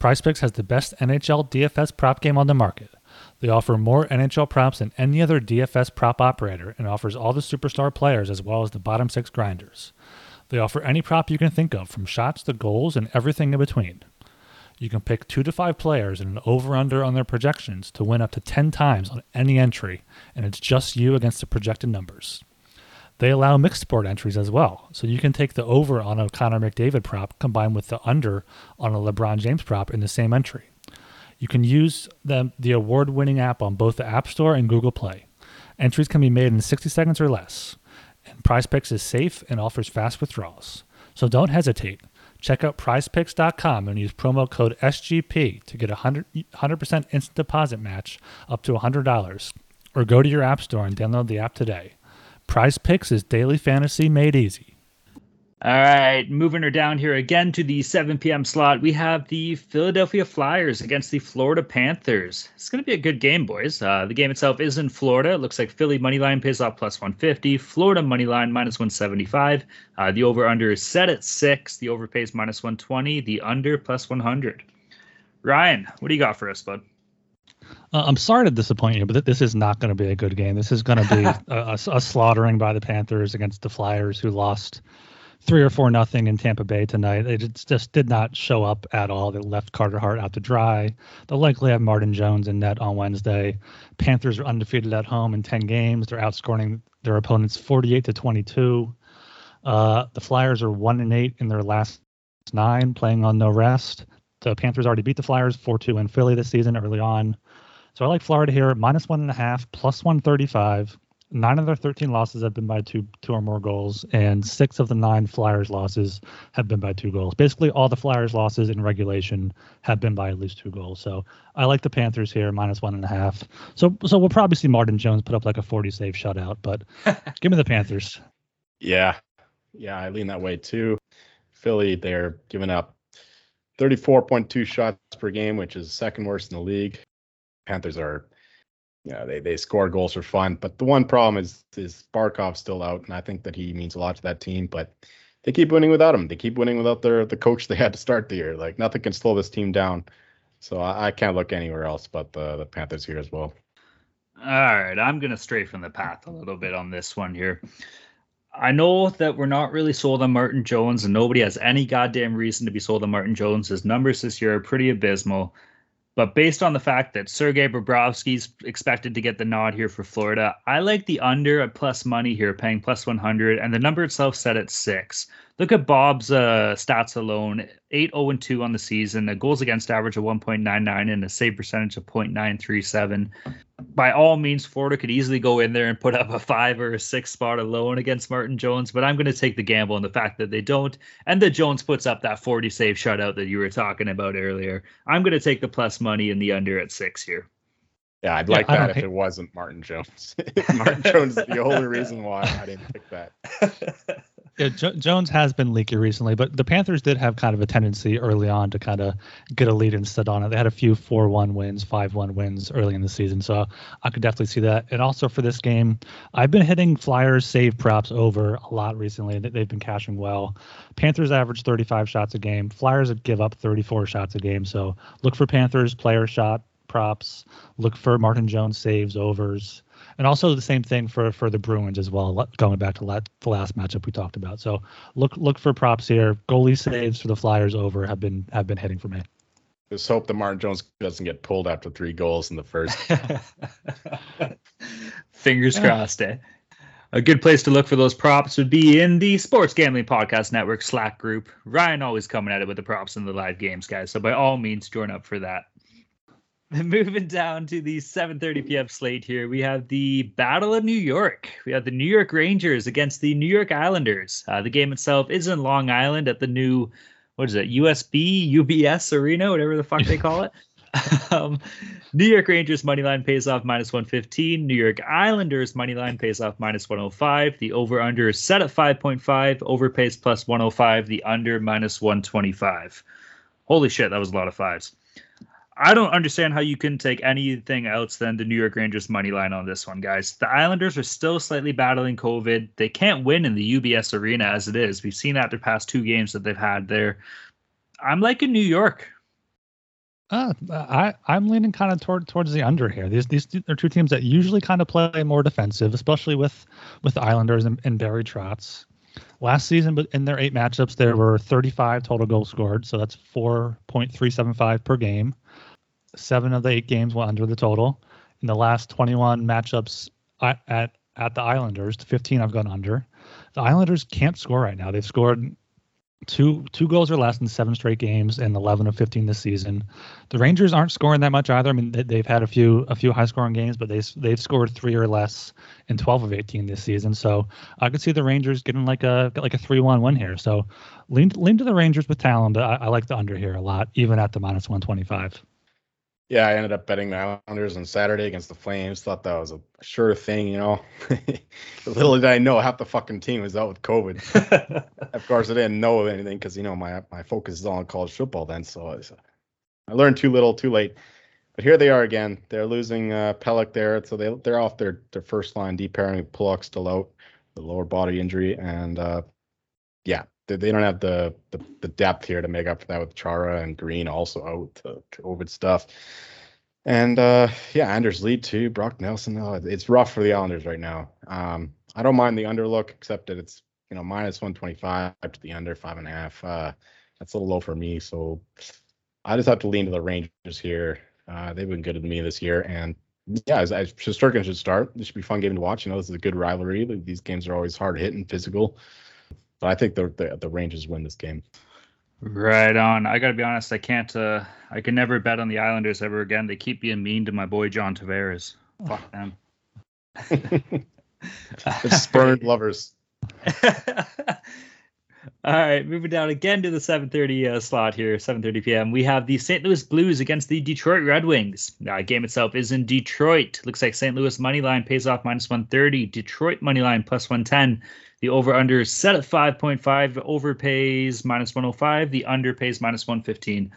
PrizePicks has the best NHL DFS prop game on the market. They offer more NHL props than any other DFS prop operator and offers all the superstar players as well as the bottom six grinders. They offer any prop you can think of, from shots to goals and everything in between. You can pick two to five players and an over under on their projections to win up to 10 times on any entry, and it's just you against the projected numbers. They allow mixed sport entries as well, so you can take the over on a Connor McDavid prop combined with the under on a LeBron James prop in the same entry. You can use the, the award winning app on both the App Store and Google Play. Entries can be made in 60 seconds or less. And PrizePicks is safe and offers fast withdrawals. So don't hesitate. Check out prizepicks.com and use promo code SGP to get a 100, 100% instant deposit match up to $100. Or go to your app store and download the app today. PrizePicks is daily fantasy made easy. All right, moving her down here again to the 7 p.m. slot. We have the Philadelphia Flyers against the Florida Panthers. It's going to be a good game, boys. Uh, the game itself is in Florida. It looks like Philly money line pays off plus 150, Florida money line minus 175. Uh, the over under is set at six. The over pays minus 120. The under plus 100. Ryan, what do you got for us, bud? Uh, I'm sorry to disappoint you, but this is not going to be a good game. This is going to be a, a, a slaughtering by the Panthers against the Flyers, who lost three or four nothing in Tampa Bay tonight. They just did not show up at all. They left Carter Hart out to dry. They'll likely have Martin Jones in net on Wednesday. Panthers are undefeated at home in 10 games. They're outscoring their opponents 48 to 22. Uh, the Flyers are one and eight in their last nine, playing on no rest. The Panthers already beat the Flyers 4 2 in Philly this season early on. So I like Florida here, minus one and a half, plus 135 nine of their 13 losses have been by two two or more goals, and six of the nine Flyers losses have been by two goals. Basically, all the Flyers losses in regulation have been by at least two goals. So I like the Panthers here, minus one and a half. So so we'll probably see Martin Jones put up like a 40 save shutout, but give me the Panthers. Yeah, yeah, I lean that way too. Philly, they're giving up 34.2 shots per game, which is second worst in the league. Panthers are yeah, they they score goals for fun. But the one problem is is Barkov still out, and I think that he means a lot to that team. But they keep winning without him. They keep winning without their the coach they had to start the year. Like nothing can slow this team down. So I, I can't look anywhere else but the the Panthers here as well. All right, I'm gonna stray from the path a little bit on this one here. I know that we're not really sold on Martin Jones, and nobody has any goddamn reason to be sold on Martin Jones. His numbers this year are pretty abysmal. But based on the fact that Sergei Bobrovsky's expected to get the nod here for Florida, I like the under at plus money here, paying plus 100, and the number itself set at six. Look at Bob's uh, stats alone 8 0 2 on the season, a goals against average of 1.99, and a save percentage of 0.937. By all means, Florida could easily go in there and put up a five or a six spot alone against Martin Jones, but I'm going to take the gamble on the fact that they don't, and that Jones puts up that 40 save shutout that you were talking about earlier. I'm going to take the plus money in the under at six here. Yeah, I'd like that if it wasn't Martin Jones. Martin Jones is the only reason why I didn't pick that. Yeah, jo- Jones has been leaky recently, but the Panthers did have kind of a tendency early on to kind of get a lead and sit on it. They had a few 4 1 wins, 5 1 wins early in the season. So I could definitely see that. And also for this game, I've been hitting Flyers save props over a lot recently. They've been cashing well. Panthers average 35 shots a game. Flyers give up 34 shots a game. So look for Panthers player shot props. Look for Martin Jones saves overs and also the same thing for for the Bruins as well. Going back to the last matchup we talked about, so look look for props here. Goalie saves for the Flyers over have been have been hitting for me. Just hope that Martin Jones doesn't get pulled after three goals in the first. Fingers crossed, eh? A good place to look for those props would be in the Sports Gambling Podcast Network Slack group. Ryan always coming at it with the props in the live games, guys. So by all means, join up for that. moving down to the 7:30 p.m. slate here, we have the Battle of New York. We have the New York Rangers against the New York Islanders. Uh, the game itself is in Long Island at the new, what is it, USB UBS Arena, whatever the fuck they call it. um, New York Rangers money line pays off minus 115. New York Islanders money line pays off minus 105. The over under is set at 5.5. Over pays plus 105. The under minus 125. Holy shit, that was a lot of fives. I don't understand how you couldn't take anything else than the New York Rangers money line on this one, guys. The Islanders are still slightly battling COVID. They can't win in the UBS arena as it is. We've seen that the past two games that they've had there. I'm liking New York. Uh, I I'm leaning kind of toward towards the under here. These these are two teams that usually kind of play more defensive, especially with with the Islanders and, and Barry Trotz. Last season, but in their eight matchups, there were 35 total goals scored, so that's 4.375 per game. Seven of the eight games went under the total. In the last 21 matchups at at, the Islanders, 15 I've gone under. The Islanders can't score right now. They've scored two two goals or less in seven straight games and 11 of 15 this season. The Rangers aren't scoring that much either. I mean, they've had a few a few high scoring games, but they they've scored three or less in 12 of 18 this season. So I could see the Rangers getting like a like a three one win here. So lean lean to the Rangers with talent, but I, I like the under here a lot, even at the minus 125. Yeah, I ended up betting the Islanders on Saturday against the Flames. Thought that was a sure thing, you know. Little did I know half the fucking team was out with COVID. of course, I didn't know of anything because you know my my focus is on college football then. So I, I learned too little, too late. But here they are again. They're losing uh, Pelech there, so they they're off their their first line deep pairing. Pulock still out, the lower body injury, and uh, yeah, they, don't have the, the, the depth here to make up for that with Chara and Green also out to COVID stuff. And uh, yeah, Anders Lee too, Brock Nelson. Oh, it's rough for the Islanders right now. Um, I don't mind the underlook, except that it's you know minus 125 to the under five and a half. Uh, that's a little low for me, so I just have to lean to the Rangers here. Uh, they've been good to me this year, and yeah, as, as Shesterkin should start. This should be fun game to watch. You know, this is a good rivalry. These games are always hard hitting, and physical. I think the, the the Rangers win this game. Right on. I got to be honest. I can't. Uh, I can never bet on the Islanders ever again. They keep being mean to my boy John Tavares. Fuck them. it's spurned lovers. All right, moving down again to the 7:30 uh, slot here, 7:30 p.m. We have the St. Louis Blues against the Detroit Red Wings. Uh, game itself is in Detroit. Looks like St. Louis money line pays off minus 130. Detroit money line plus 110. The over under is set at 5.5. Over pays minus 105. The under pays minus 115.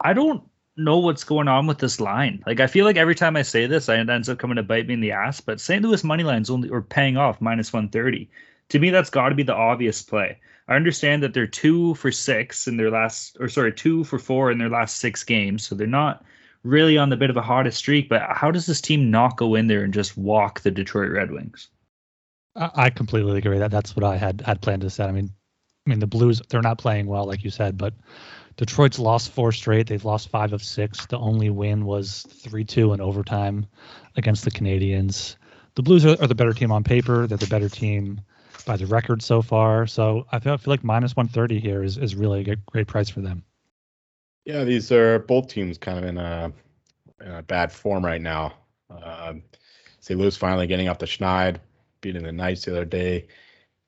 I don't know what's going on with this line. Like I feel like every time I say this, it ends up coming to bite me in the ass. But St. Louis money lines only are paying off minus 130. To me, that's got to be the obvious play. I understand that they're two for six in their last, or sorry, two for four in their last six games. So they're not really on the bit of a hottest streak. But how does this team not go in there and just walk the Detroit Red Wings? I completely agree. That that's what I had had planned to say. I mean, I mean the Blues they're not playing well, like you said, but Detroit's lost four straight. They've lost five of six. The only win was three two in overtime against the Canadiens. The Blues are, are, the better team on paper. They're the better team by the record so far. So I feel, I feel like minus 130 here is, is really a great price for them. Yeah, these are both teams kind of in a, in a bad form right now. Uh, St. Louis finally getting off the schneid beating the Knights the other day,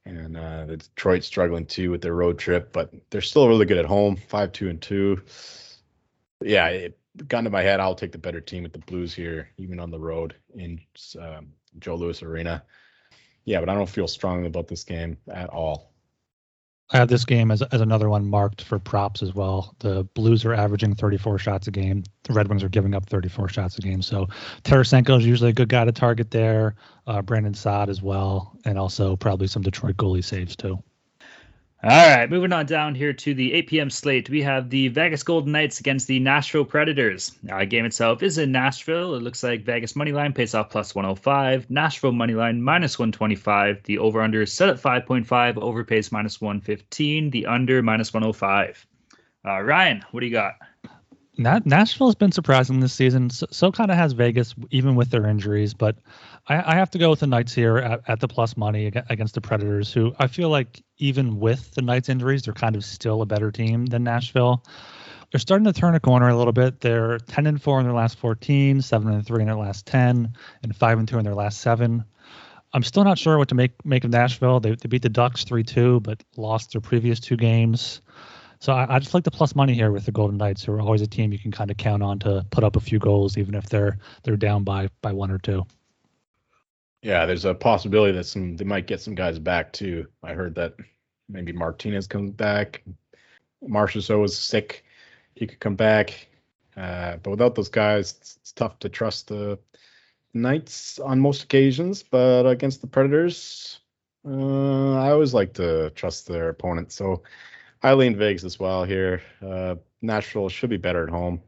and uh, Detroit struggling too with their road trip, but they're still really good at home, five two and two. Yeah, it got into my head. I'll take the better team with the Blues here, even on the road in um, Joe Louis Arena. Yeah, but I don't feel strongly about this game at all. I have this game as, as another one marked for props as well. The Blues are averaging 34 shots a game. The Red Wings are giving up 34 shots a game. So Tarasenko is usually a good guy to target there. Uh, Brandon Saad as well, and also probably some Detroit goalie saves too. All right, moving on down here to the 8 p.m. slate. We have the Vegas Golden Knights against the Nashville Predators. Uh, game itself is in Nashville. It looks like Vegas money line pays off plus 105. Nashville money line minus 125. The over under is set at 5.5. Over pays minus 115. The under minus 105. Uh, Ryan, what do you got? Nashville has been surprising this season. So, so kind of has Vegas, even with their injuries. But I, I, have to go with the Knights here at, at the plus money against the Predators, who I feel like even with the Knights injuries, they're kind of still a better team than Nashville. They're starting to turn a corner a little bit. They're 10 and 4 in their last 14, 7 and 3 in their last 10, and 5 and 2 in their last 7. I'm still not sure what to make make of Nashville. They, they beat the Ducks 3-2, but lost their previous two games. So I, I, just like the plus money here with the Golden Knights, who are always a team you can kind of count on to put up a few goals, even if they're they're down by by one or two. Yeah, there's a possibility that some they might get some guys back too. I heard that maybe Martinez comes back. Marchessault was sick; he could come back. Uh, but without those guys, it's, it's, tough to trust the Knights on most occasions. But against the Predators, uh, I always like to trust their opponents. So I lean Vegas as well here. Uh, Nashville should be better at home.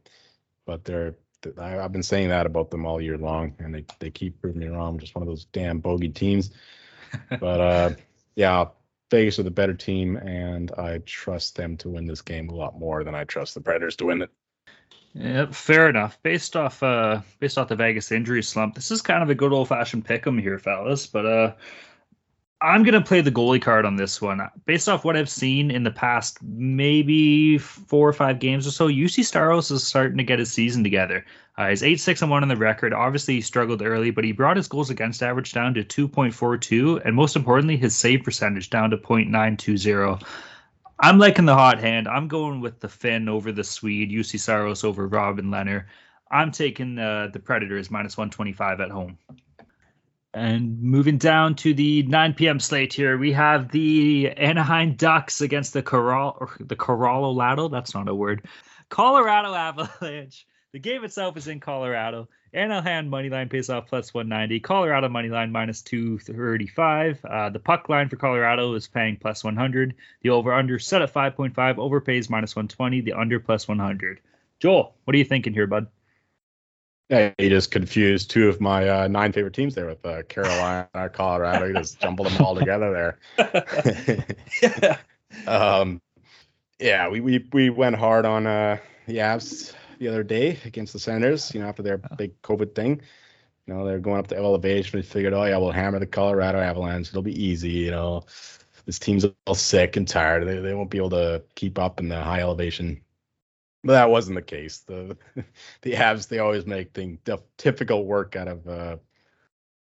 but they're I, I've been saying that about them all year long, and they they keep proving me wrong. Just one of those damn bogey teams. but uh, yeah, Vegas are the better team, and I trust them to win this game a lot more than I trust the Predators to win it. Yeah, fair enough. Based off uh based off the Vegas injury slump, this is kind of a good old fashioned pick 'em here, fellas. But uh I'm gonna play the goalie card on this one. Based off what I've seen in the past, maybe four or five games or so, Juuse Saros is starting to get his season together. Uh, he's eight six and one on the record. Obviously, he struggled early, but he brought his goals against average down to 2.42, and most importantly, his save percentage down to 0.920. I'm liking the hot hand. I'm going with the Finn over the Swede, Juuse Saros over Robin Lehner. I'm taking uh, the Predators minus 125 at home. And moving down to the 9 p.m. slate here, we have the Anaheim Ducks against the Coral the Colorado. That's not a word. Colorado Avalanche. The game itself is in Colorado. Anaheim money line pays off plus 190. Colorado money line minus 235. Uh, the puck line for Colorado is paying plus 100. The over under set at 5.5. Overpays minus 120. The under plus 100. Joel, what are you thinking here, bud? Yeah, he just confused two of my uh, nine favorite teams there with uh, Carolina, Colorado. He just jumbled them all together there. yeah. Um, yeah, we, we we went hard on uh, the Avs the other day against the Senators. You know, after their big COVID thing. You know, they're going up to elevation. We figured, oh yeah, we'll hammer the Colorado Avalanche. It'll be easy. You know, this team's all sick and tired. They they won't be able to keep up in the high elevation but that wasn't the case. The the Avs they always make thing typical work out of uh,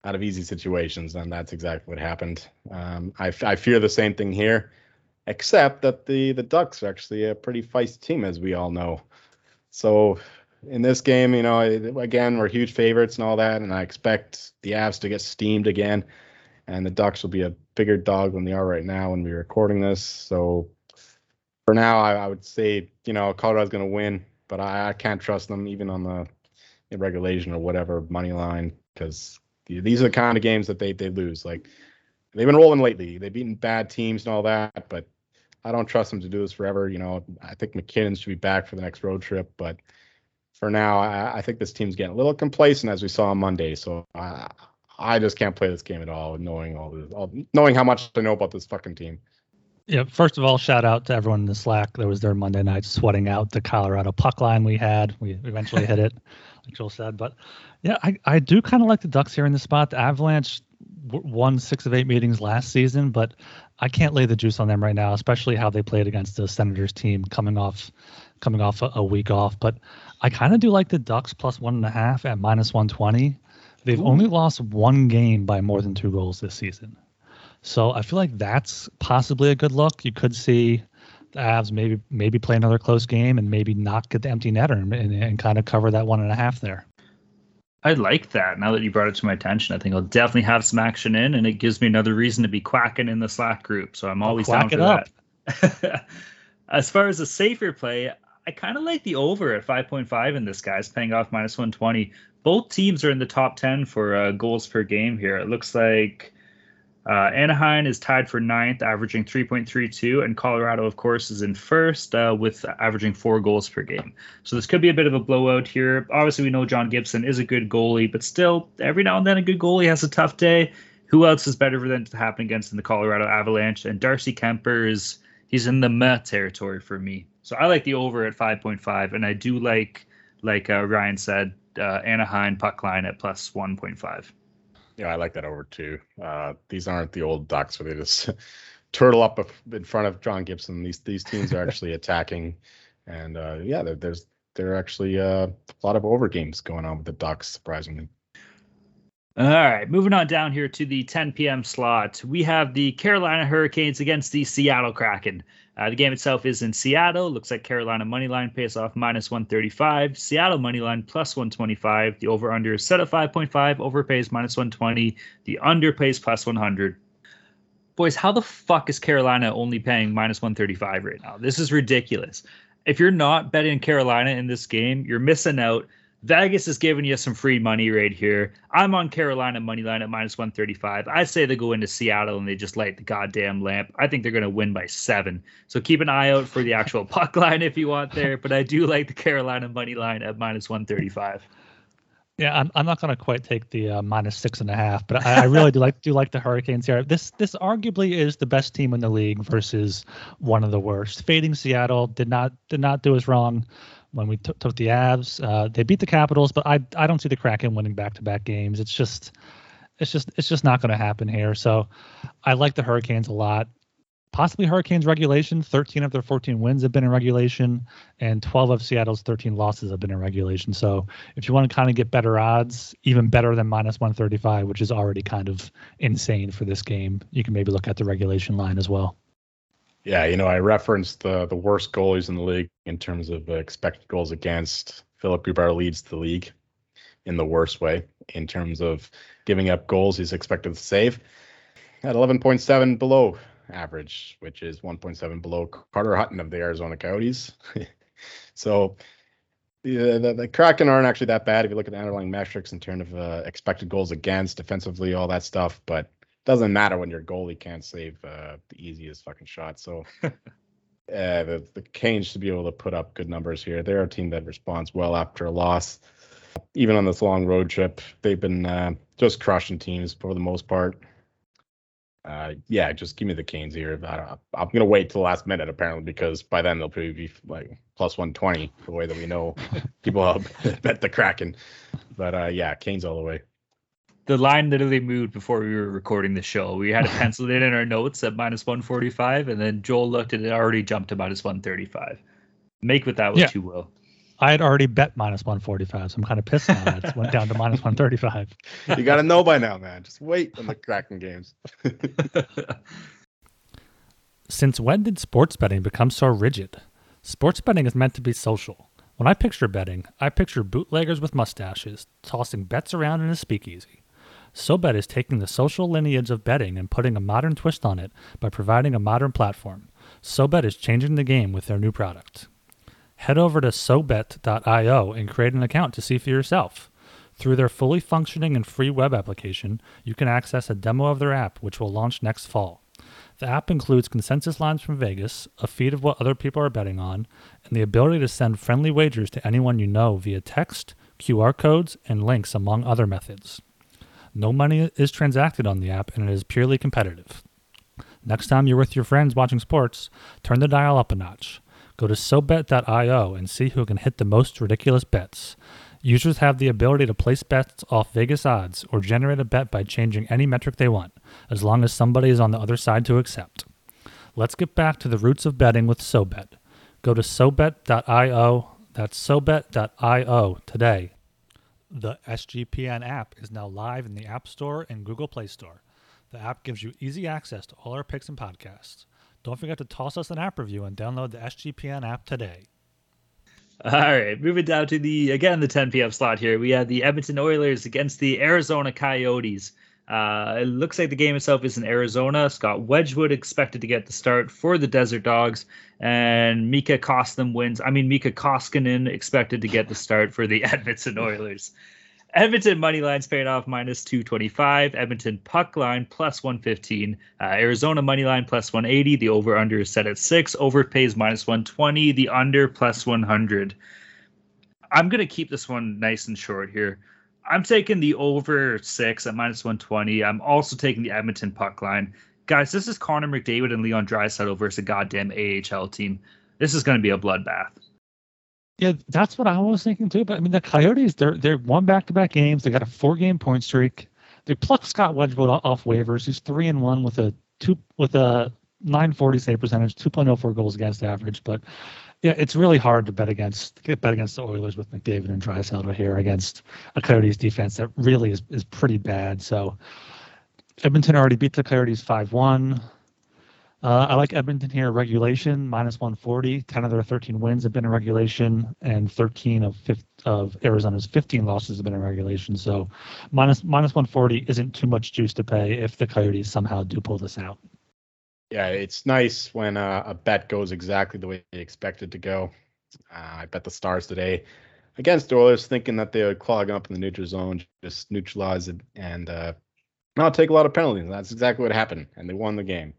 out of easy situations, and that's exactly what happened. Um, I, I fear the same thing here, except that the the Ducks are actually a pretty feisty team, as we all know. So in this game, you know, again we're huge favorites and all that, and I expect the Avs to get steamed again, and the Ducks will be a bigger dog than they are right now when we're recording this. So for now, I, I would say you know Colorado's going to win, but I, I, can't trust them even on the, regulation or whatever money line because these are the kind of games that they they lose. Like they've been rolling lately. They've beaten bad teams and all that, but I don't trust them to do this forever. You know, I think MacKinnon should be back for the next road trip, but for now, I, I think this team's getting a little complacent as we saw on Monday. So I I just can't play this game at all, knowing all this, all, knowing how much I know about this fucking team. Yeah, first of all, shout out to everyone in the Slack that was there Monday night sweating out the Colorado puck line we had. We eventually hit it, like Joel said. But yeah, I, I do kind of like the Ducks here in the spot. The Avalanche won six of eight meetings last season, but I can't lay the juice on them right now, especially how they played against the Senators team coming off coming off a, a week off. But I kind of do like the Ducks plus one and a half at minus 120. They've Ooh. only lost one game by more than two goals this season. So I feel like that's possibly a good look. You could see the Avs maybe maybe play another close game and maybe not get the empty netter and, and, and kind of cover that one and a half there. I like that. Now that you brought it to my attention, I think I'll definitely have some action in, and it gives me another reason to be quacking in the Slack group. So I'm always down for that. as far as a safer play, I kind of like the over at 5.5 in this guy's paying off minus 120. Both teams are in the top 10 for uh, goals per game here. It looks like uh, Anaheim is tied for ninth, averaging 3.32, and Colorado, of course, is in first uh, with averaging four goals per game. So this could be a bit of a blowout here. Obviously, we know John Gibson is a good goalie, but still, every now and then a good goalie has a tough day. Who else is better for them to happen against in the Colorado Avalanche? And Darcy Kuemper is he's in the meh territory for me. So I like the over at 5.5, and I do like, like uh, Ryan said, uh, Anaheim puck line at plus 1.5. Yeah, I like that over too. Uh, these aren't the old Ducks where they just turtle up in front of John Gibson. These these teams are actually attacking, and uh, yeah, there, there's there are actually uh, a lot of over games going on with the Ducks, surprisingly. All right, moving on down here to the 10 p.m. slot. We have the Carolina Hurricanes against the Seattle Kraken. Uh, the game itself is in Seattle. Looks like Carolina money line pays off minus 135. Seattle money line plus 125. The over under is set at 5.5. Over pays minus 120. The under pays plus 100. Boys, how the fuck is Carolina only paying minus 135 right now? This is ridiculous. If you're not betting Carolina in this game, you're missing out Vegas is giving you some free money right here. I'm on Carolina money line at minus 135. I say they go into Seattle and they just light the goddamn lamp. I think they're going to win by seven. So keep an eye out for the actual puck line if you want there. But I do like the Carolina money line at minus 135. Yeah, I'm, I'm not going to quite take the uh, minus six and a half, but I, I really do like do like the Hurricanes here. This this arguably is the best team in the league versus one of the worst. Fading Seattle did not did not do us wrong when we t- took the Avs. Uh, they beat the Capitals, but I I don't see the Kraken winning back to back games. It's just it's just it's just not going to happen here. So I like the Hurricanes a lot. Possibly Hurricanes regulation. 13 of their 14 wins have been in regulation, and 12 of Seattle's 13 losses have been in regulation. So if you want to kind of get better odds, even better than minus 135, which is already kind of insane for this game, you can maybe look at the regulation line as well. Yeah, you know, I referenced the the worst goalies in the league in terms of expected goals against. Philip Grubauer leads the league in the worst way in terms of giving up goals he's expected to save at 11.7 below average, which is 1.7 below Carter Hutton of the Arizona Coyotes. so the, the, Kraken aren't actually that bad if you look at the underlying metrics in terms of uh, expected goals against, defensively, all that stuff. But doesn't matter when your goalie can't save uh, the easiest fucking shot. So uh, the the Canes should be able to put up good numbers here. They're a team that responds well after a loss. Even on this long road trip, they've been uh, just crushing teams for the most part. Uh, yeah, just give me the Canes here. I, am gonna wait till the last minute apparently because by then they'll probably be like plus 120 the way that we know people have bet the Kraken. But uh, yeah, Canes all the way the line literally moved before we were recording the show. We had it penciled in in our notes at minus 145, and then Joel looked at it, already jumped to minus 135. Make with that what yeah. you will. I had already bet minus 145, so I'm kind of pissed on that. It went down to minus 135. You got to know by now, man. Just wait on the Kraken games. Since when did sports betting become so rigid? Sports betting is meant to be social. When I picture betting, I picture bootleggers with mustaches tossing bets around in a speakeasy. SoBet is taking the social lineage of betting and putting a modern twist on it by providing a modern platform. SoBet is changing the game with their new product. Head over to SoBet.io and create an account to see for yourself. Through their fully functioning and free web application, you can access a demo of their app, which will launch next fall. The app includes consensus lines from Vegas, a feed of what other people are betting on, and the ability to send friendly wagers to anyone you know via text, QR codes, and links, among other methods. No money is transacted on the app and it is purely competitive. Next time you're with your friends watching sports, turn the dial up a notch. Go to SoBet.io and see who can hit the most ridiculous bets. Users have the ability to place bets off Vegas odds or generate a bet by changing any metric they want, as long as somebody is on the other side to accept. Let's get back to the roots of betting with SoBet. Go to SoBet.io, that's SoBet.io today the SGPN app is now live in the App Store and Google Play Store. The app gives you easy access to all our picks and podcasts. Don't forget to toss us an app review and download the SGPN app today. All right, moving down to the again the 10 p.m. slot here. We have the Edmonton Oilers against the Arizona Coyotes. Uh, it looks like the game itself is in Arizona. Scott Wedgewood expected to get the start for the Desert Dogs, and Mikko Koskinen wins. I mean, Mikko Koskinen expected to get the start for the Edmonton Oilers. Edmonton money lines paying off minus 225. Edmonton puck line plus 115. Uh, Arizona money line plus 180. The over under is set at six. Over pays minus 120. The under plus 100. I'm going to keep this one nice and short here. I'm taking the over six at minus 120. I'm also taking the Edmonton puck line. Guys, this is Connor McDavid and Leon Draisaitl versus a goddamn AHL team. This is going to be a bloodbath. Yeah, that's what I was thinking too. But I mean, the Coyotes, they're they're won back to back games. They got a four game point streak. They plucked Scott Wedgewood off waivers. He's three and one with a two with a 940 save percentage, 2.04 goals against average. But yeah, it's really hard to bet against bet against the Oilers with McDavid and Draisaitl here against a Coyotes defense that really is is pretty bad. So Edmonton already beat the Coyotes five one. Uh, I like Edmonton here regulation minus 140. 10 of their 13 wins have been in regulation, and 13 of 15, of Arizona's 15 losses have been in regulation. So minus minus 140 isn't too much juice to pay if the Coyotes somehow do pull this out. Yeah, it's nice when uh, a bet goes exactly the way you expect it to go. Uh, I bet the Stars today. against the Oilers, thinking that they would clog up in the neutral zone, just neutralize it, and uh, not take a lot of penalties. That's exactly what happened, and they won the game.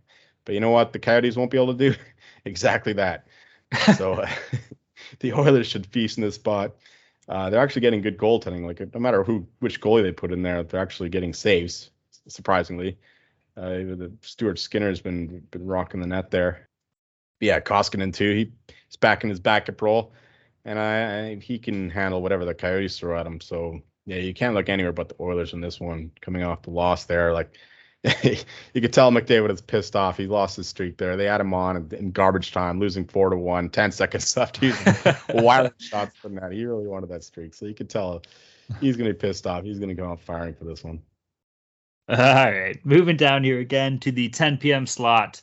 But you know what? The Coyotes won't be able to do exactly that. So uh, the Oilers should feast in this spot. Uh, they're actually getting good goaltending. Like no matter who, which goalie they put in there, they're actually getting saves. Surprisingly, uh, the Stuart Skinner's been been rocking the net there. But yeah, Koskinen too. He, he's back in his backup role, and I, I, he can handle whatever the Coyotes throw at him. So yeah, you can't look anywhere but the Oilers in this one, coming off the loss there. Like you could tell McDavid is pissed off. He lost his streak there. They had him on in, in garbage time, losing four to one, 10 seconds left. He's wild shots from that. He really wanted that streak. So you could tell he's going to be pissed off. He's going to go out firing for this one. All right. Moving down here again to the 10 p.m. slot.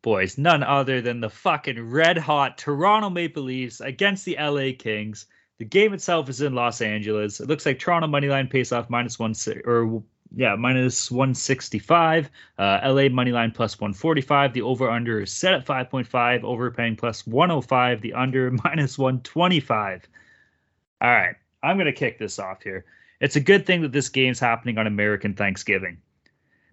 Boys, none other than the fucking red hot Toronto Maple Leafs against the LA Kings. The game itself is in Los Angeles. It looks like Toronto moneyline pays off minus one or yeah, minus 165. Uh, LA money line plus 145. The over under is set at 5.5. Overpaying plus 105. The under minus 125. All right, I'm to kick this off here. It's a good thing that this game's happening on American Thanksgiving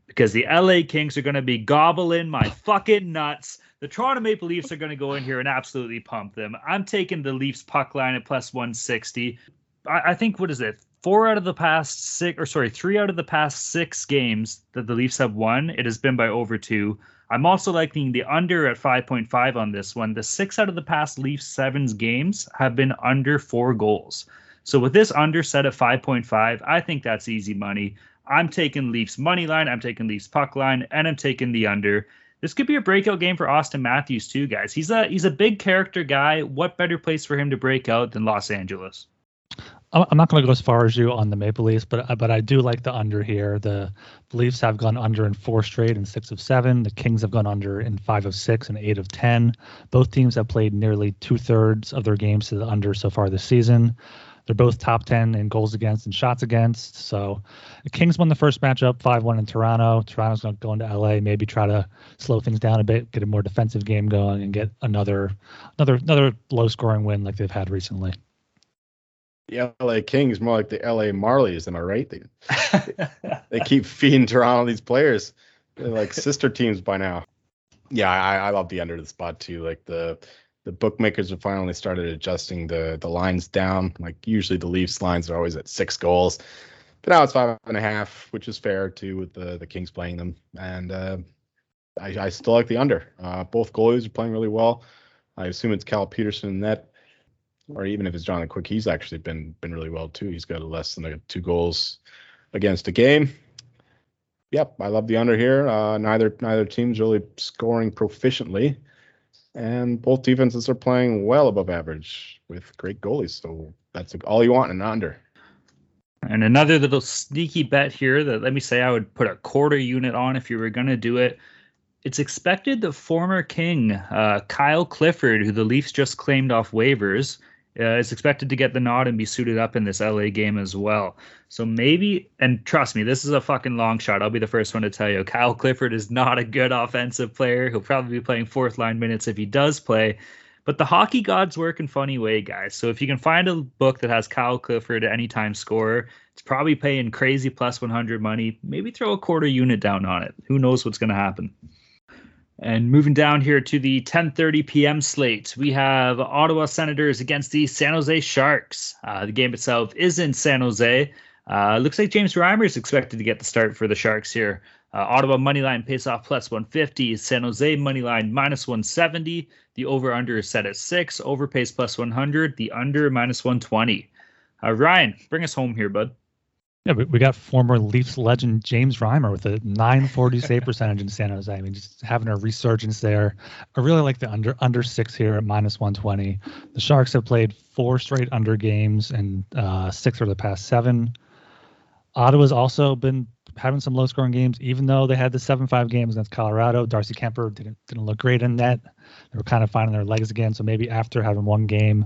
because the LA Kings are going to be gobbling my fucking nuts. The Toronto Maple Leafs are going to go in here and absolutely pump them. I'm taking the Leafs puck line at plus 160. I, I think, what is it? four out of the past six, or sorry, three out of the past six games that the Leafs have won, it has been by over two. I'm also liking the under at 5.5 on this one. The six out of the past Leafs sevens games have been under four goals. So with this under set at 5.5, I think that's easy money. I'm taking Leafs money line, I'm taking Leafs puck line, and I'm taking the under. This could be a breakout game for Auston Matthews too, guys. He's a he's a big character guy. What better place for him to break out than Los Angeles? I'm not going to go as far as you on the Maple Leafs, but but I do like the under here. The Leafs have gone under in four straight and six of seven. The Kings have gone under in five of six and eight of ten. Both teams have played nearly two thirds of their games to the under so far this season. They're both top ten in goals against and shots against. So the Kings won the first matchup five one in Toronto. Toronto's going to go into LA, maybe try to slow things down a bit, get a more defensive game going, and get another another another low scoring win like they've had recently the LA Kings more like the LA Marlies, am I right? They, they keep feeding Toronto these players. They're like sister teams by now. Yeah, I, I love the under the spot too. Like the the bookmakers have finally started adjusting the the lines down. Like usually the Leafs lines are always at six goals, but now it's five and a half, which is fair too with the the Kings playing them. And uh, I, I still like the under. Uh, both goalies are playing really well. I assume it's Cal Petersen in net or even if it's Jonathan Quick, he's actually been been really well too. He's got less than two goals against a game. Yep, I love the under here. Uh, neither neither team's really scoring proficiently, and both defenses are playing well above average with great goalies. So that's all you want in an under. And another little sneaky bet here that let me say I would put a quarter unit on if you were going to do it. It's expected the former King, uh, Kyle Clifford, who the Leafs just claimed off waivers, uh, is expected to get the nod and be suited up in this LA game as well. So maybe, and trust me, this is a fucking long shot. I'll be the first one to tell you. Kyle Clifford is not a good offensive player. He'll probably be playing fourth line minutes if he does play. But the hockey gods work in funny way, guys. So if you can find a book that has Kyle Clifford anytime scorer, it's probably paying crazy plus 100 money. Maybe throw a quarter unit down on it. Who knows what's going to happen? And moving down here to the 10:30 p.m. slate, we have Ottawa Senators against the San Jose Sharks. Uh, the game itself is in San Jose. Uh, looks like James Reimer is expected to get the start for the Sharks here. Uh, Ottawa moneyline pays off plus 150. San Jose money line minus 170. The over under is set at six. Over pays plus 100. The under minus 120. Uh, Ryan, bring us home here, bud. Yeah, we got former Leafs legend James Reimer with a 940 save percentage in San Jose. I mean, just having a resurgence there. I really like the under under six here at minus 120. The Sharks have played four straight under games and uh, six of the past seven. Ottawa's also been having some low scoring games, even though they had the seven five games against Colorado. Darcy Kuemper didn't didn't look great in net. They were kind of finding their legs again. So maybe after having one game,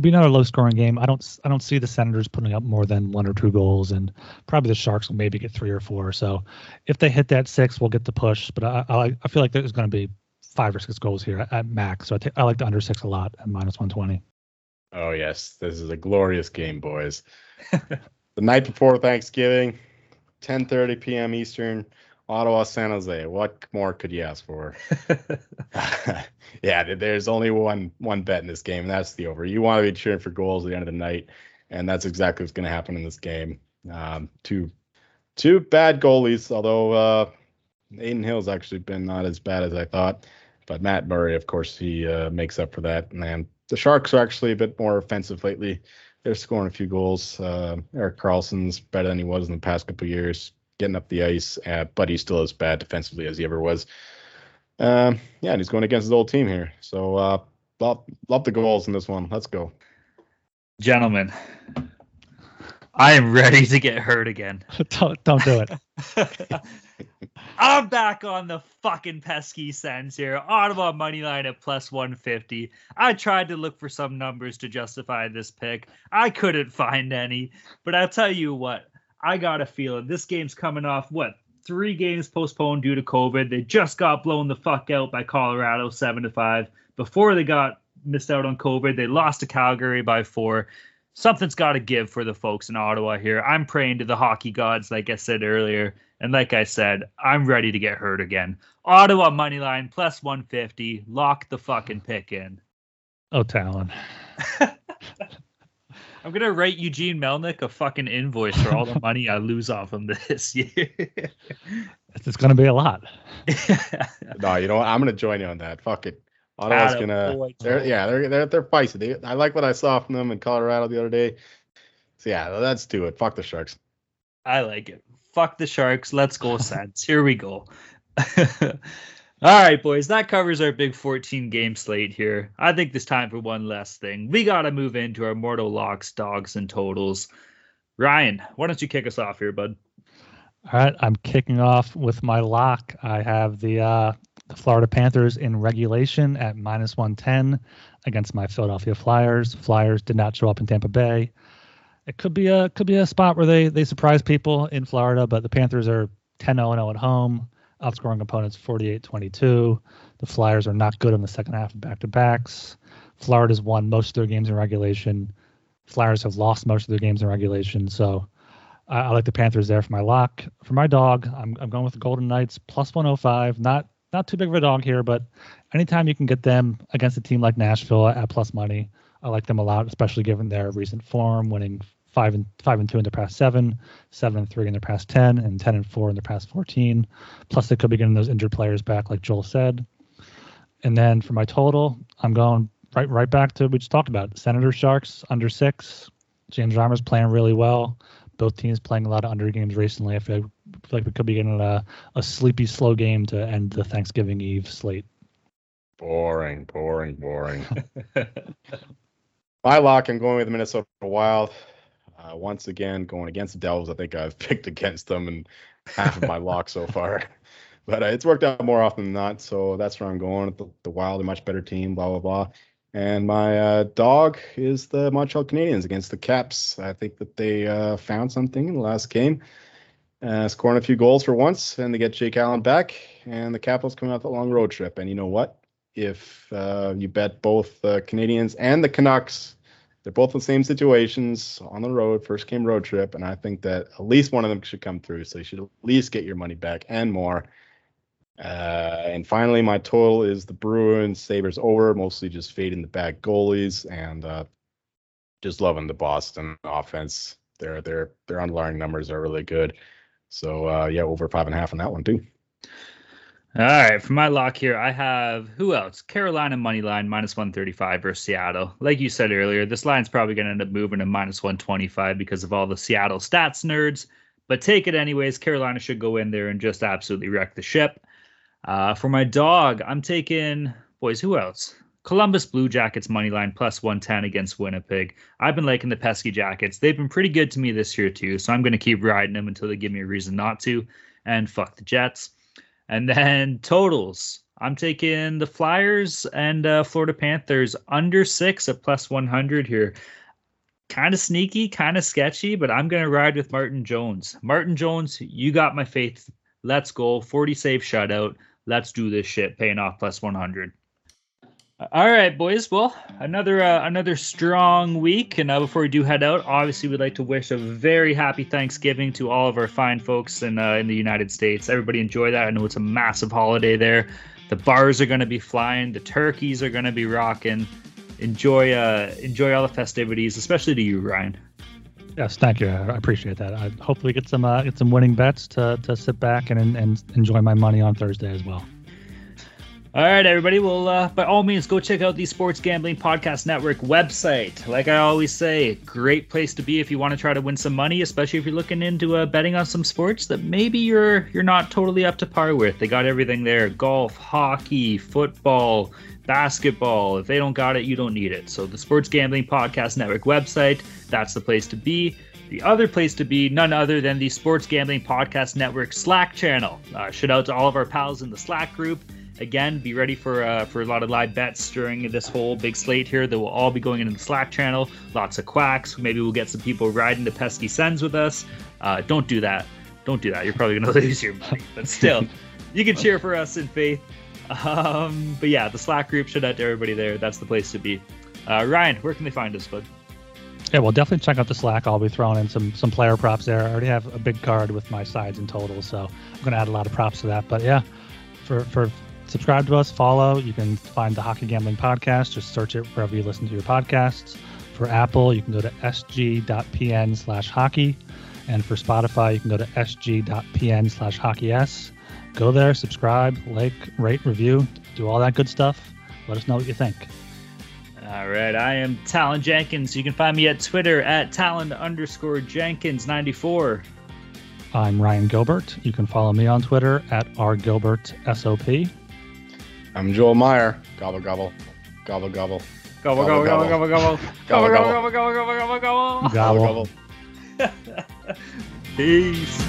be another low scoring game. I don't I don't see the Senators putting up more than one or two goals, and probably the Sharks will maybe get three or four. So if they hit that six, we'll get the push. But I I, I feel like there's going to be five or six goals here at, at max. So I, t- I like the under six a lot at minus one twenty. Oh yes, this is a glorious game, boys. the night before Thanksgiving, 10:30 p.m. Eastern, Ottawa, San Jose. What more could you ask for? yeah, there's only one one bet in this game, and that's the over. You want to be cheering for goals at the end of the night, and that's exactly what's going to happen in this game. Um, two two bad goalies, although uh, Adin Hill's actually been not as bad as I thought. But Matt Murray, of course, he uh, makes up for that. And the Sharks are actually a bit more offensive lately. They're scoring a few goals. Uh, Erik Karlsson's better than he was in the past couple years, getting up the ice, uh, but he's still as bad defensively as he ever was. Um, yeah, and he's going against his old team here. So uh, love, love the goals in this one. Let's go. Gentlemen, I am ready to get hurt again. don't, don't do it. I'm back on the fucking pesky Sens here. Ottawa money line at plus 150. I tried to look for some numbers to justify this pick. I couldn't find any. But I'll tell you what, I got a feeling this game's coming off what three games postponed due to COVID. They just got blown the fuck out by Colorado seven to five. Before they got missed out on COVID, they lost to Calgary by four something's got to give for the folks in Ottawa here. I'm praying to the hockey gods, like I said earlier. And like I said, I'm ready to get hurt again. Ottawa money line plus 150. Lock the fucking pick in. Oh, Talon. I'm gonna write Eugene Melnyk a fucking invoice for all the money I lose off him this year. it's gonna be a lot. no, you know what? I'm gonna join you on that. Fuck it. Ottawa's gonna. They're, yeah, they're they're they're feisty. They, I like what I saw from them in Colorado the other day. So yeah, let's do it. Fuck the Sharks. I like it. Fuck the Sharks. Let's go Sens. Here we go. All right, boys, that covers our big 14 game slate here. I think it's time for one last thing. We got to move into our mortal locks, dogs, and totals. Ryan, why don't you kick us off here, bud? All right, I'm kicking off with my lock. I have the uh, the Florida Panthers in regulation at minus 110 against my Philadelphia Flyers. Flyers did not show up in Tampa Bay. It could be a could be a spot where they they surprise people in Florida, but the Panthers are 10-0-0 at home, outscoring opponents 48-22. The Flyers are not good in the second half of back-to-backs. Florida's won most of their games in regulation. Flyers have lost most of their games in regulation, so I, I like the Panthers there for my lock. For my dog, I'm I'm going with the Golden Knights plus 105. Not not too big of a dog here, but anytime you can get them against a team like Nashville at plus money, I like them a lot, especially given their recent form, winning five and five and two in their past seven, seven and three in their past ten, and ten and four in their past fourteen. Plus, they could be getting those injured players back, like Joel said. And then for my total, I'm going right right back to we just talked about Senator Sharks under six. James Reimer's playing really well both teams playing a lot of under games recently. I feel like, we could be getting a, a sleepy, slow game to end the Thanksgiving Eve slate. Boring, boring, boring. My lock, I'm going with the Minnesota Wild. Uh, once again, going against the Devils. I think I've picked against them in half of my lock so far. But uh, it's worked out more often than not. So that's where I'm going. The, the Wild, a much better team, blah, blah, blah. And my uh, dog is the Montreal Canadiens against the Caps. I think that they uh, found something in the last game, uh, scoring a few goals for once, and they get Jake Allen back. And the Capitals coming off that long road trip. And you know what? If uh, you bet both the Canadiens and the Canucks, they're both in the same situations on the road, first game road trip. And I think that at least one of them should come through. So you should at least get your money back and more. Uh, and finally, my total is the Bruins Sabres over, mostly just fading the bad goalies and uh, just loving the Boston offense. Their their their underlying numbers are really good. So uh, yeah, over five and a half on that one too. All right, for my lock here, I have who else? Carolina money line minus 135 versus Seattle. Like you said earlier, this line's probably going to end up moving to minus 125 because of all the Seattle stats nerds. But take it anyways. Carolina should go in there and just absolutely wreck the ship. Uh, for my dog, I'm taking boys. Who else? Columbus Blue Jackets money line plus 110 against Winnipeg. I've been liking the pesky Jackets. They've been pretty good to me this year too, so I'm going to keep riding them until they give me a reason not to. And fuck the Jets. And then totals. I'm taking the Flyers and uh, Florida Panthers under six at plus 100 here. Kind of sneaky, kind of sketchy, but I'm going to ride with Martin Jones. Martin Jones, you got my faith. Let's go. 40 save shutout. Let's do this shit. Paying off plus 100. All right, boys. Well, another uh, another strong week, and uh, before we do head out, obviously we'd like to wish a very happy Thanksgiving to all of our fine folks in uh, in the United States. Everybody enjoy that. I know it's a massive holiday there. The bars are going to be flying. The turkeys are going to be rocking. Enjoy uh, enjoy all the festivities, especially to you, Ryan. Yes, thank you. I appreciate that. I hopefully get some uh, get some winning bets to, to sit back and and enjoy my money on Thursday as well. All right, everybody. Well, uh, by all means, go check out the Sports Gambling Podcast Network website. Like I always say, great place to be if you want to try to win some money, especially if you're looking into uh, betting on some sports that maybe you're you're not totally up to par with. They got everything there: golf, hockey, football, basketball. If they don't got it, you don't need it. So the Sports Gambling Podcast Network website, that's the place to be. The other place to be, none other than the Sports Gambling Podcast Network Slack channel. Uh, shout out to all of our pals in the Slack group. Again, be ready for uh, for a lot of live bets during this whole big slate here. That will all be going into the Slack channel. Lots of quacks. Maybe we'll get some people riding the pesky Sens with us. Uh, don't do that. Don't do that. You're probably going to lose your money. But still, you can cheer for us in faith. Um, but yeah, the Slack group. Shout out to everybody there. That's the place to be. Uh, Ryan, where can they find us, bud? Yeah, well, definitely check out the Slack. I'll be throwing in some some player props there. I already have a big card with my sides and totals, so I'm going to add a lot of props to that. But yeah, for for subscribe to us, follow. You can find the Hockey Gambling Podcast. Just search it wherever you listen to your podcasts. For Apple, you can go to sg.pn slash hockey. And for Spotify, you can go to sg.pn slash hockeys. Go there, subscribe, like, rate, review, do all that good stuff. Let us know what you think. All right, I am Talon Jenkins. You can find me at Twitter at Talon underscore Jenkins 94. I'm Ryan Gilbert. You can follow me on Twitter at rgilbertsop. I'm Joel Meyer. Gobble gobble. Gobble gobble. Gobble gobble gobble gobble gobble. Gobble gobble gobble gobble gobble gobble. Gobble gobble. gobble, gobble, gobble, gobble. gobble. Peace.